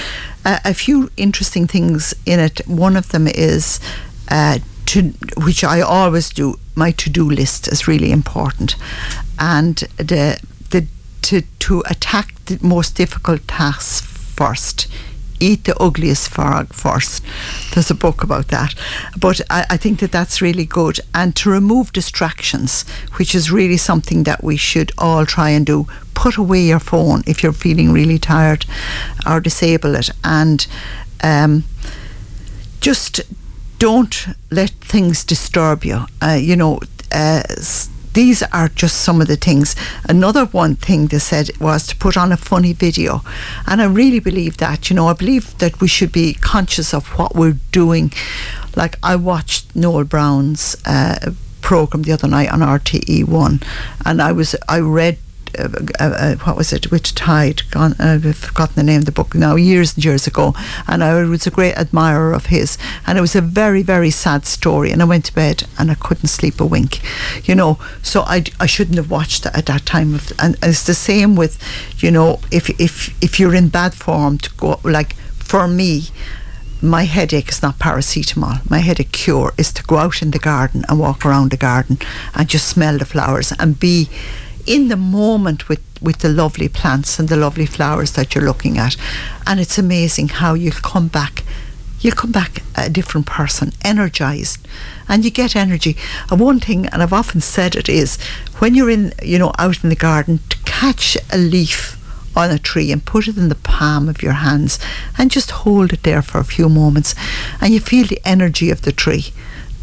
uh, a few interesting things in it. One of them is. Uh, to, which I always do, my to-do list is really important, and the the to to attack the most difficult tasks first. Eat the ugliest frog first. There's a book about that, but I, I think that that's really good. And to remove distractions, which is really something that we should all try and do. Put away your phone if you're feeling really tired, or disable it, and um, just don't let things disturb you. Uh, you know, uh, these are just some of the things. Another one thing they said was to put on a funny video. And I really believe that. You know, I believe that we should be conscious of what we're doing. Like, I watched Noel Browne's uh, program the other night on RTE1, and I was, I read uh, uh, uh, what was it? Which Tide? Gone, uh, I've forgotten the name of the book now. Years and years ago, and I was a great admirer of his. And it was a very, very sad story. And I went to bed and I couldn't sleep a wink. You know, so I, I shouldn't have watched it at that time. Of, and it's the same with, you know, if if if you're in bad form to go like for me. My headache is not paracetamol. My headache cure is to go out in the garden and walk around the garden and just smell the flowers and be in the moment with, with the lovely plants and the lovely flowers that you're looking at. And it's amazing how you'll come back. You'll come back a different person, energized, and you get energy. And one thing, and I've often said it, is when you're in, you know, out in the garden, to catch a leaf on a tree and put it in the palm of your hands and just hold it there for a few moments, and you feel the energy of the tree.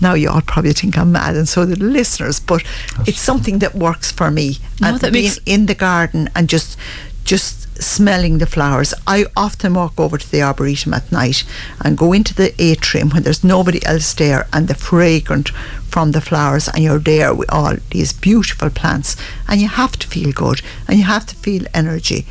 Now you all probably think I'm mad, and so do the listeners. But it's something that works for me. No, and that being makes- in the garden and just just smelling the flowers. I often walk over to the arboretum at night and go into the atrium when there's nobody else there, and the fragrant from the flowers, and you're there with all these beautiful plants, and you have to feel good, and you have to feel energy,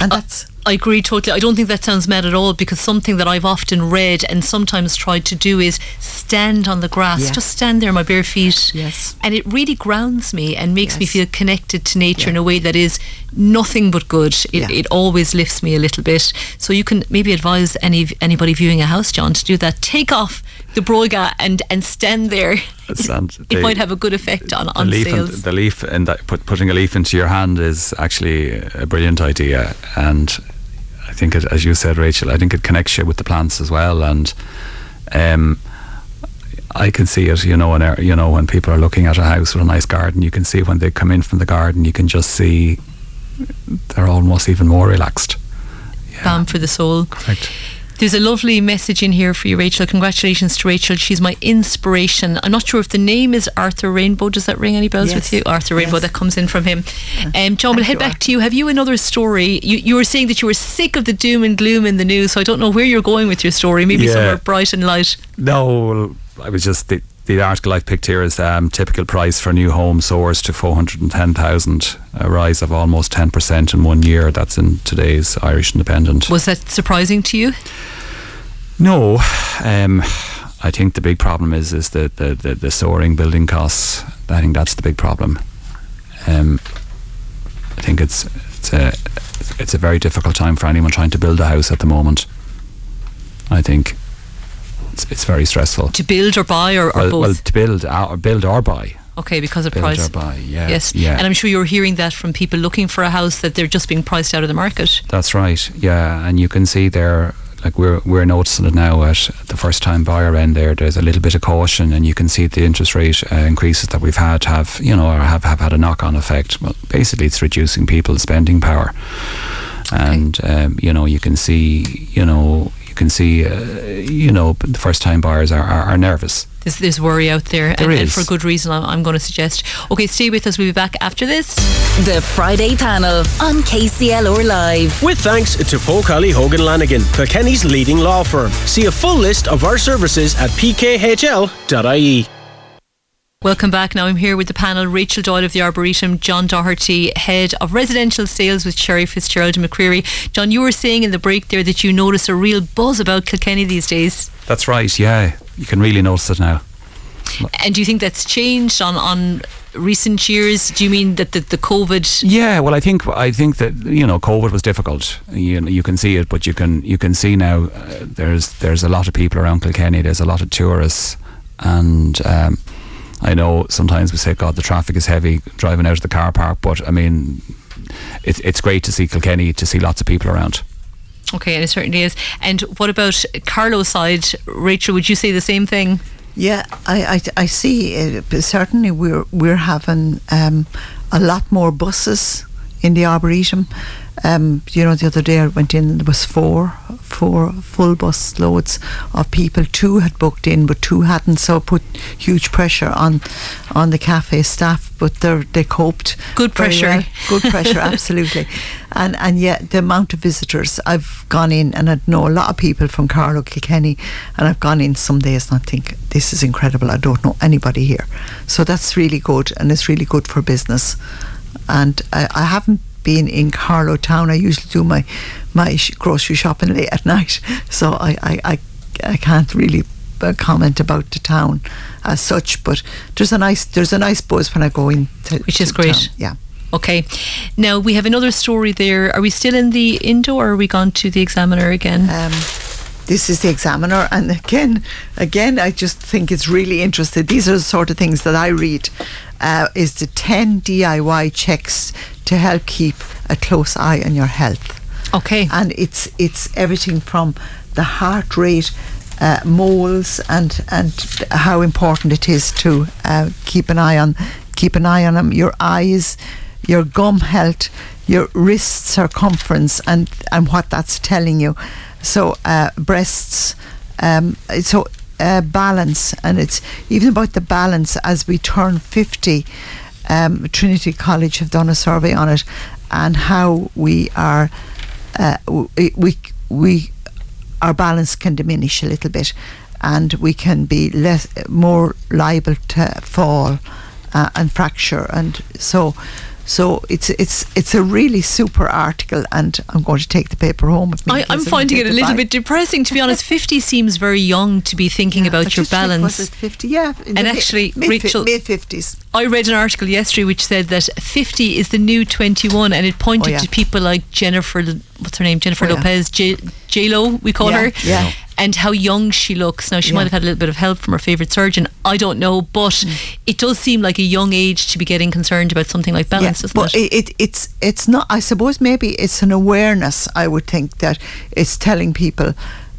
and that's. I agree totally. I don't think that sounds mad at all because something that I've often read and sometimes tried to do is stand on the grass, Yeah. just stand there on my bare feet. Yes. And it really grounds me and makes me feel connected to nature in a way that is nothing but good. It, it always lifts me a little bit. So you can maybe advise any anybody viewing a house, John, to do that. Take off the bróga and, and stand there. And It the- might have a good effect on, the on leaf sales. and the leaf and that, put, putting a leaf into your hand is actually a brilliant idea and I think it, as you said Rachel I think it connects you with the plants as well and um, I can see it, you know, and you know when people are looking at a house with a nice garden, you can see when they come in from the garden, you can just see they're almost even more relaxed. Yeah. Balm for the soul. Correct. There's a lovely message in here for you, Rachel. Congratulations to Rachel. She's my inspiration. I'm not sure if the name is Arthur Rainbow. Does that ring any bells yes. with you? Arthur Rainbow, yes. that comes in from him. Um, John, we'll head back Arthur. to you. Have you another story? You, you were saying that you were sick of the doom and gloom in the news, so I don't know where you're going with your story. Maybe yeah. somewhere bright and light. No, I was just. The, the article I've picked here is um, typical price for new home soars to 410,000, a rise of almost 10% in one year. That's in today's Irish Independent. Was that surprising to you? No. Um, I think the big problem is is the, the, the, the, soaring building costs. I think that's the big problem. Um, I think it's it's a it's a very difficult time for anyone trying to build a house at the moment. I think it's, it's very stressful. To build or buy or, or well, both? Well, to build or build or buy. Okay, because of build price. Or buy, yeah. Yes. Yeah. And I'm sure you're hearing that from people looking for a house that they're just being priced out of the market. That's right. Yeah, and you can see there like we're we're noticing it now at the first time buyer end there there's a little bit of caution and you can see the interest rate uh, increases that we've had have you know have, have had a knock on effect well basically it's reducing people's spending power and okay. um, you know you can see you know can see, uh, you know, the first time buyers are, are, are nervous. There's, there's worry out there, there and, and, for good reason, I'm, I'm, going to suggest. Okay, stay with us. We'll be back after this. The Friday panel on KCLR Live. With thanks to Poe Kiely Hogan Lanigan, Kilkenny's leading law firm. See a full list of our services at pkhl.ie. Welcome back. Now I'm here with the panel Rachel Doyle of the Arboretum, John Doherty, Head of Residential Sales with Sherry Fitzgerald and McCreery. John, you were saying in the break there that you notice a real buzz about Kilkenny these days. That's right, yeah. You can really notice it now. And do you think that's changed on, on recent years? Do you mean that the, the COVID? Yeah, well, I think I think that you know COVID was difficult. You you can see it, but you can you can see now uh, there's there's a lot of people around Kilkenny. There's a lot of tourists, and um, I know sometimes we say, God, the traffic is heavy driving out of the car park, but I mean, it, it's great to see Kilkenny, to see lots of people around. Okay, and it certainly is. And what about Carlow's side, Rachel? Would you say the same thing? Yeah, I, I, I see. Uh, certainly, we're we're having um, a lot more buses in the arboretum. Um, you know, the other day I went in and there was four, four full bus loads of people. Two had booked in, but two hadn't. So it put huge pressure on on the cafe staff. But they they coped. Good pressure. Well. Good pressure, absolutely. And and yet the amount of visitors I've gone in, and I know a lot of people from Carlow, Kilkenny, and I've gone in some days and I think this is incredible. I don't know anybody here, so that's really good, and it's really good for business. And I, I haven't been in Carlow town. I usually do my my grocery shopping late at night, so I I, I, I can't really uh, comment about the town as such. But there's a nice there's a nice buzz when I go in, which is great. Town. Yeah. Okay. Now we have another story there. Are we still in the Indo or are we gone to the Examiner again? Um, this is the Examiner, and again, again, I just think it's really interesting. These are the sort of things that I read. Uh, is the ten DIY checks to help keep a close eye on your health. Okay. And it's it's everything from the heart rate, uh, moles, and and how important it is to uh, keep an eye on keep an eye on them. Your eyes, your gum health, your wrist circumference, and and what that's telling you. So uh, breasts. Um, so uh, balance, and it's even about the balance as we turn fifty um, Trinity College have done a survey on it and how we are uh, we we our balance can diminish a little bit and we can be less more liable to fall uh, and fracture. And so so it's it's it's a really super article, and I'm going to take the paper home with me. I, am finding it a little bit depressing, to be honest. Fifty seems very young to be thinking yeah, about your balance. Was it fifty? Yeah, and actually, mid, Rachel, mid fifties. I read an article yesterday which said that fifty is the new twenty-one, and it pointed oh, yeah. to people like Jennifer, what's her name, Jennifer oh, Lopez, J Lo, we call yeah, her. Yeah and how young she looks. Now, she yeah. might have had a little bit of help from her favourite surgeon. I don't know, but mm. it does seem like a young age to be getting concerned about something like balance, yeah, but it? it? it's it's not. I suppose maybe it's an awareness. I would think that it's telling people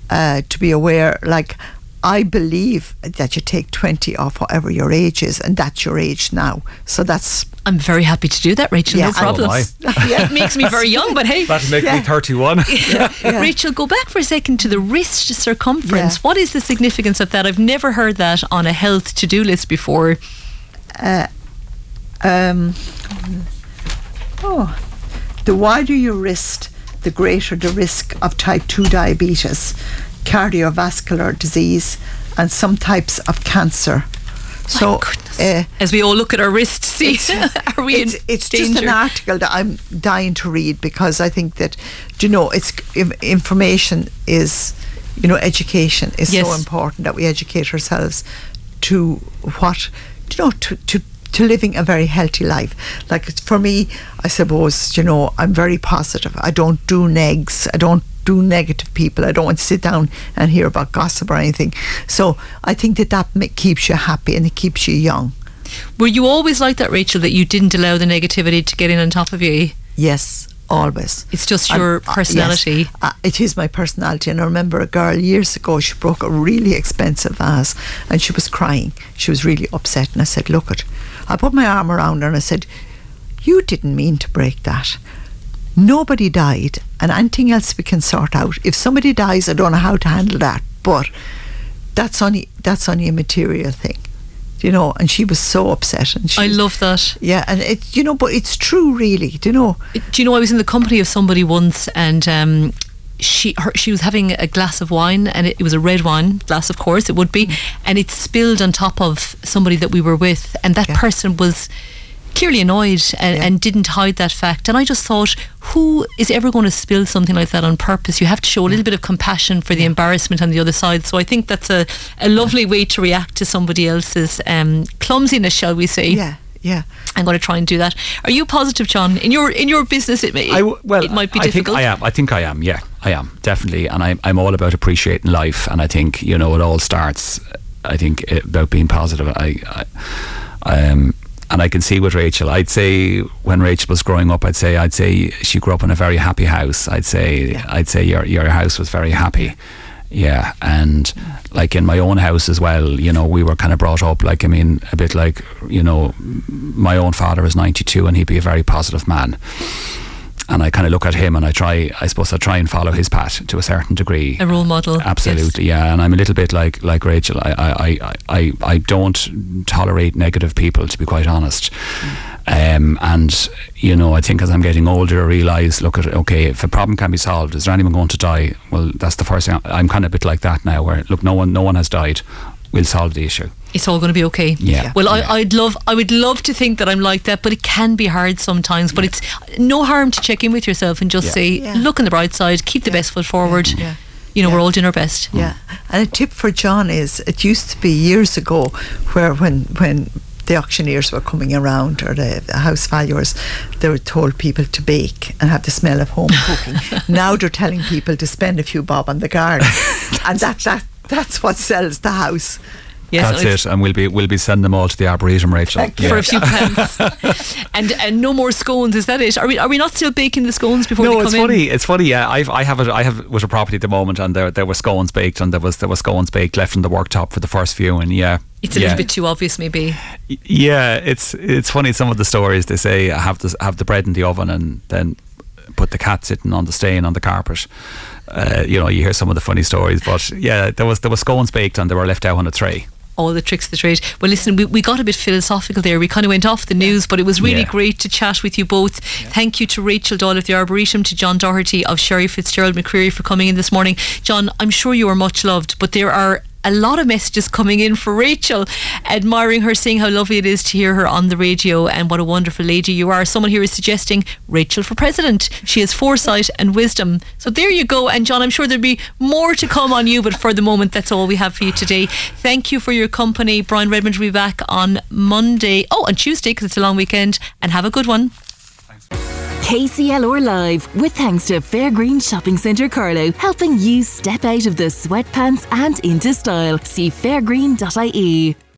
uh, to be aware. Like I believe that you take 20 off whatever your age is, and that's your age now. So that's. I'm very happy to do that, Rachel. Yeah, no problem. Oh, It makes me very young, but hey. That'll make me Yeah. 31. Rachel, go back for a second to the wrist circumference. What is the significance of that? I've never heard that on a health to do list before. Uh, um, oh, the wider your wrist, the greater the risk of type 2 diabetes, cardiovascular disease, and some types of cancer. So, uh, As we all look at our wrists, see, are we it's, in it's just an article that I'm dying to read because I think that, do you know, it's information is, you know, education is so important that we educate ourselves to what, do you know, to, to to living a very healthy life. Like for me, I suppose, you know, I'm very positive. I don't do negs. I don't do negative people. I don't want to sit down and hear about gossip or anything. So I think that that keeps you happy and it keeps you young. Were you always like that, Rachel, that you didn't allow the negativity to get in on top of you? Yes, always. It's just your uh, personality. yes, uh, it is my personality. And I remember a girl years ago, she broke a really expensive vase and she was crying. She was really upset. And I said, Look it. I put my arm around her and I said, You didn't mean to break that. Nobody died, and anything else we can sort out. If somebody dies, I don't know how to handle that, but that's only that's only a material thing, you know. And she was so upset, and she I love that. Yeah, and it, you know, but it's true, really. Do you know? Do you know I was in the company of somebody once and um, she her, she was having a glass of wine and it, it was a red wine glass of course it would be and it spilled on top of somebody that we were with and that person was clearly annoyed and, and didn't hide that fact and I just thought who is ever going to spill something like that on purpose you have to show a little bit of compassion for the embarrassment on the other side so I think that's a, a lovely way to react to somebody else's um, clumsiness shall we say Yeah, yeah. I'm going to try and do that. Are you positive, John? In your in your business, it may I w- well, it might be I difficult. think I am. I think I am. Yeah, I am definitely, and I'm I'm all about appreciating life, and I think you know it all starts. I think about being positive. I, I um. And I can see with Rachel. I'd say when Rachel was growing up, I'd say I'd say she grew up in a very happy house. I'd say I'd say your your house was very happy. Yeah, and like in my own house as well, you know, we were kind of brought up like I mean, a bit like you know, my own father is ninety two, and he'd be a very positive man and I kind of look at him and I try, I suppose I try and follow his path to a certain degree. a role model. Absolutely, yeah. And I'm a little bit like like Rachel. I I, I, I, I don't tolerate negative people, to be quite honest. Um, and you know, I think as I'm getting older, I realise, look at okay, if a problem can be solved, is there anyone going to die? Well, that's the first thing. I'm kind of a bit like that now, where look, no one, no one has died. We'll solve the issue. It's all going to be okay. Yeah. Well, I, I'd love, I would love to think that I'm like that, but it can be hard sometimes. But it's no harm to check in with yourself and just Yeah. say, Yeah. look on the bright side, keep the best foot forward. Yeah. You know, we're all doing our best. Mm. Yeah, and a tip for John is: it used to be years ago, where when when the auctioneers were coming around or the, the house valuers, they were told people to bake and have the smell of home cooking. now they're telling people to spend a few bob on the garden, and that that that's what sells the house. That's it, and we'll be we'll be sending them all to the arboretum, Rachel. For a few pence, and and no more scones. Is that it? Are we are we not still baking the scones before no, they come it's in? funny. It's funny. Yeah, I've, I have a, I have with a property at the moment, and there there were scones baked, and there was there was scones baked left on the worktop for the first few, and yeah, It's a yeah. little bit too obvious, maybe. Yeah, it's it's funny. Some of the stories they say have the have the bread in the oven, and then put the cat sitting on the stain on the carpet. Uh, you know, you hear some of the funny stories, but yeah, there was there was scones baked, and they were left out on a tray. all the tricks of the trade. Well, listen, we, we got a bit philosophical there. We kind of went off the news, but it was really Yeah. great to chat with you both. Thank you to Rachel Doyle of the Arboretum, to John Doherty of Sherry Fitzgerald McCreery for coming in this morning. John, I'm sure you are much loved, but there are a lot of messages coming in for Rachel, admiring her, seeing how lovely it is to hear her on the radio and what a wonderful lady you are. Someone here is suggesting Rachel for president. She has foresight and wisdom. So there you go. And John, I'm sure there'll be more to come on you, but for the moment, that's all we have for you today. Thank you for your company. Brian Redmond will be back on Monday, oh, on Tuesday, because it's a long weekend, and have a good one. KCLR Live, with thanks to Fairgreen Shopping Centre Carlow, helping you step out of the sweatpants and into style. See fairgreen.ie.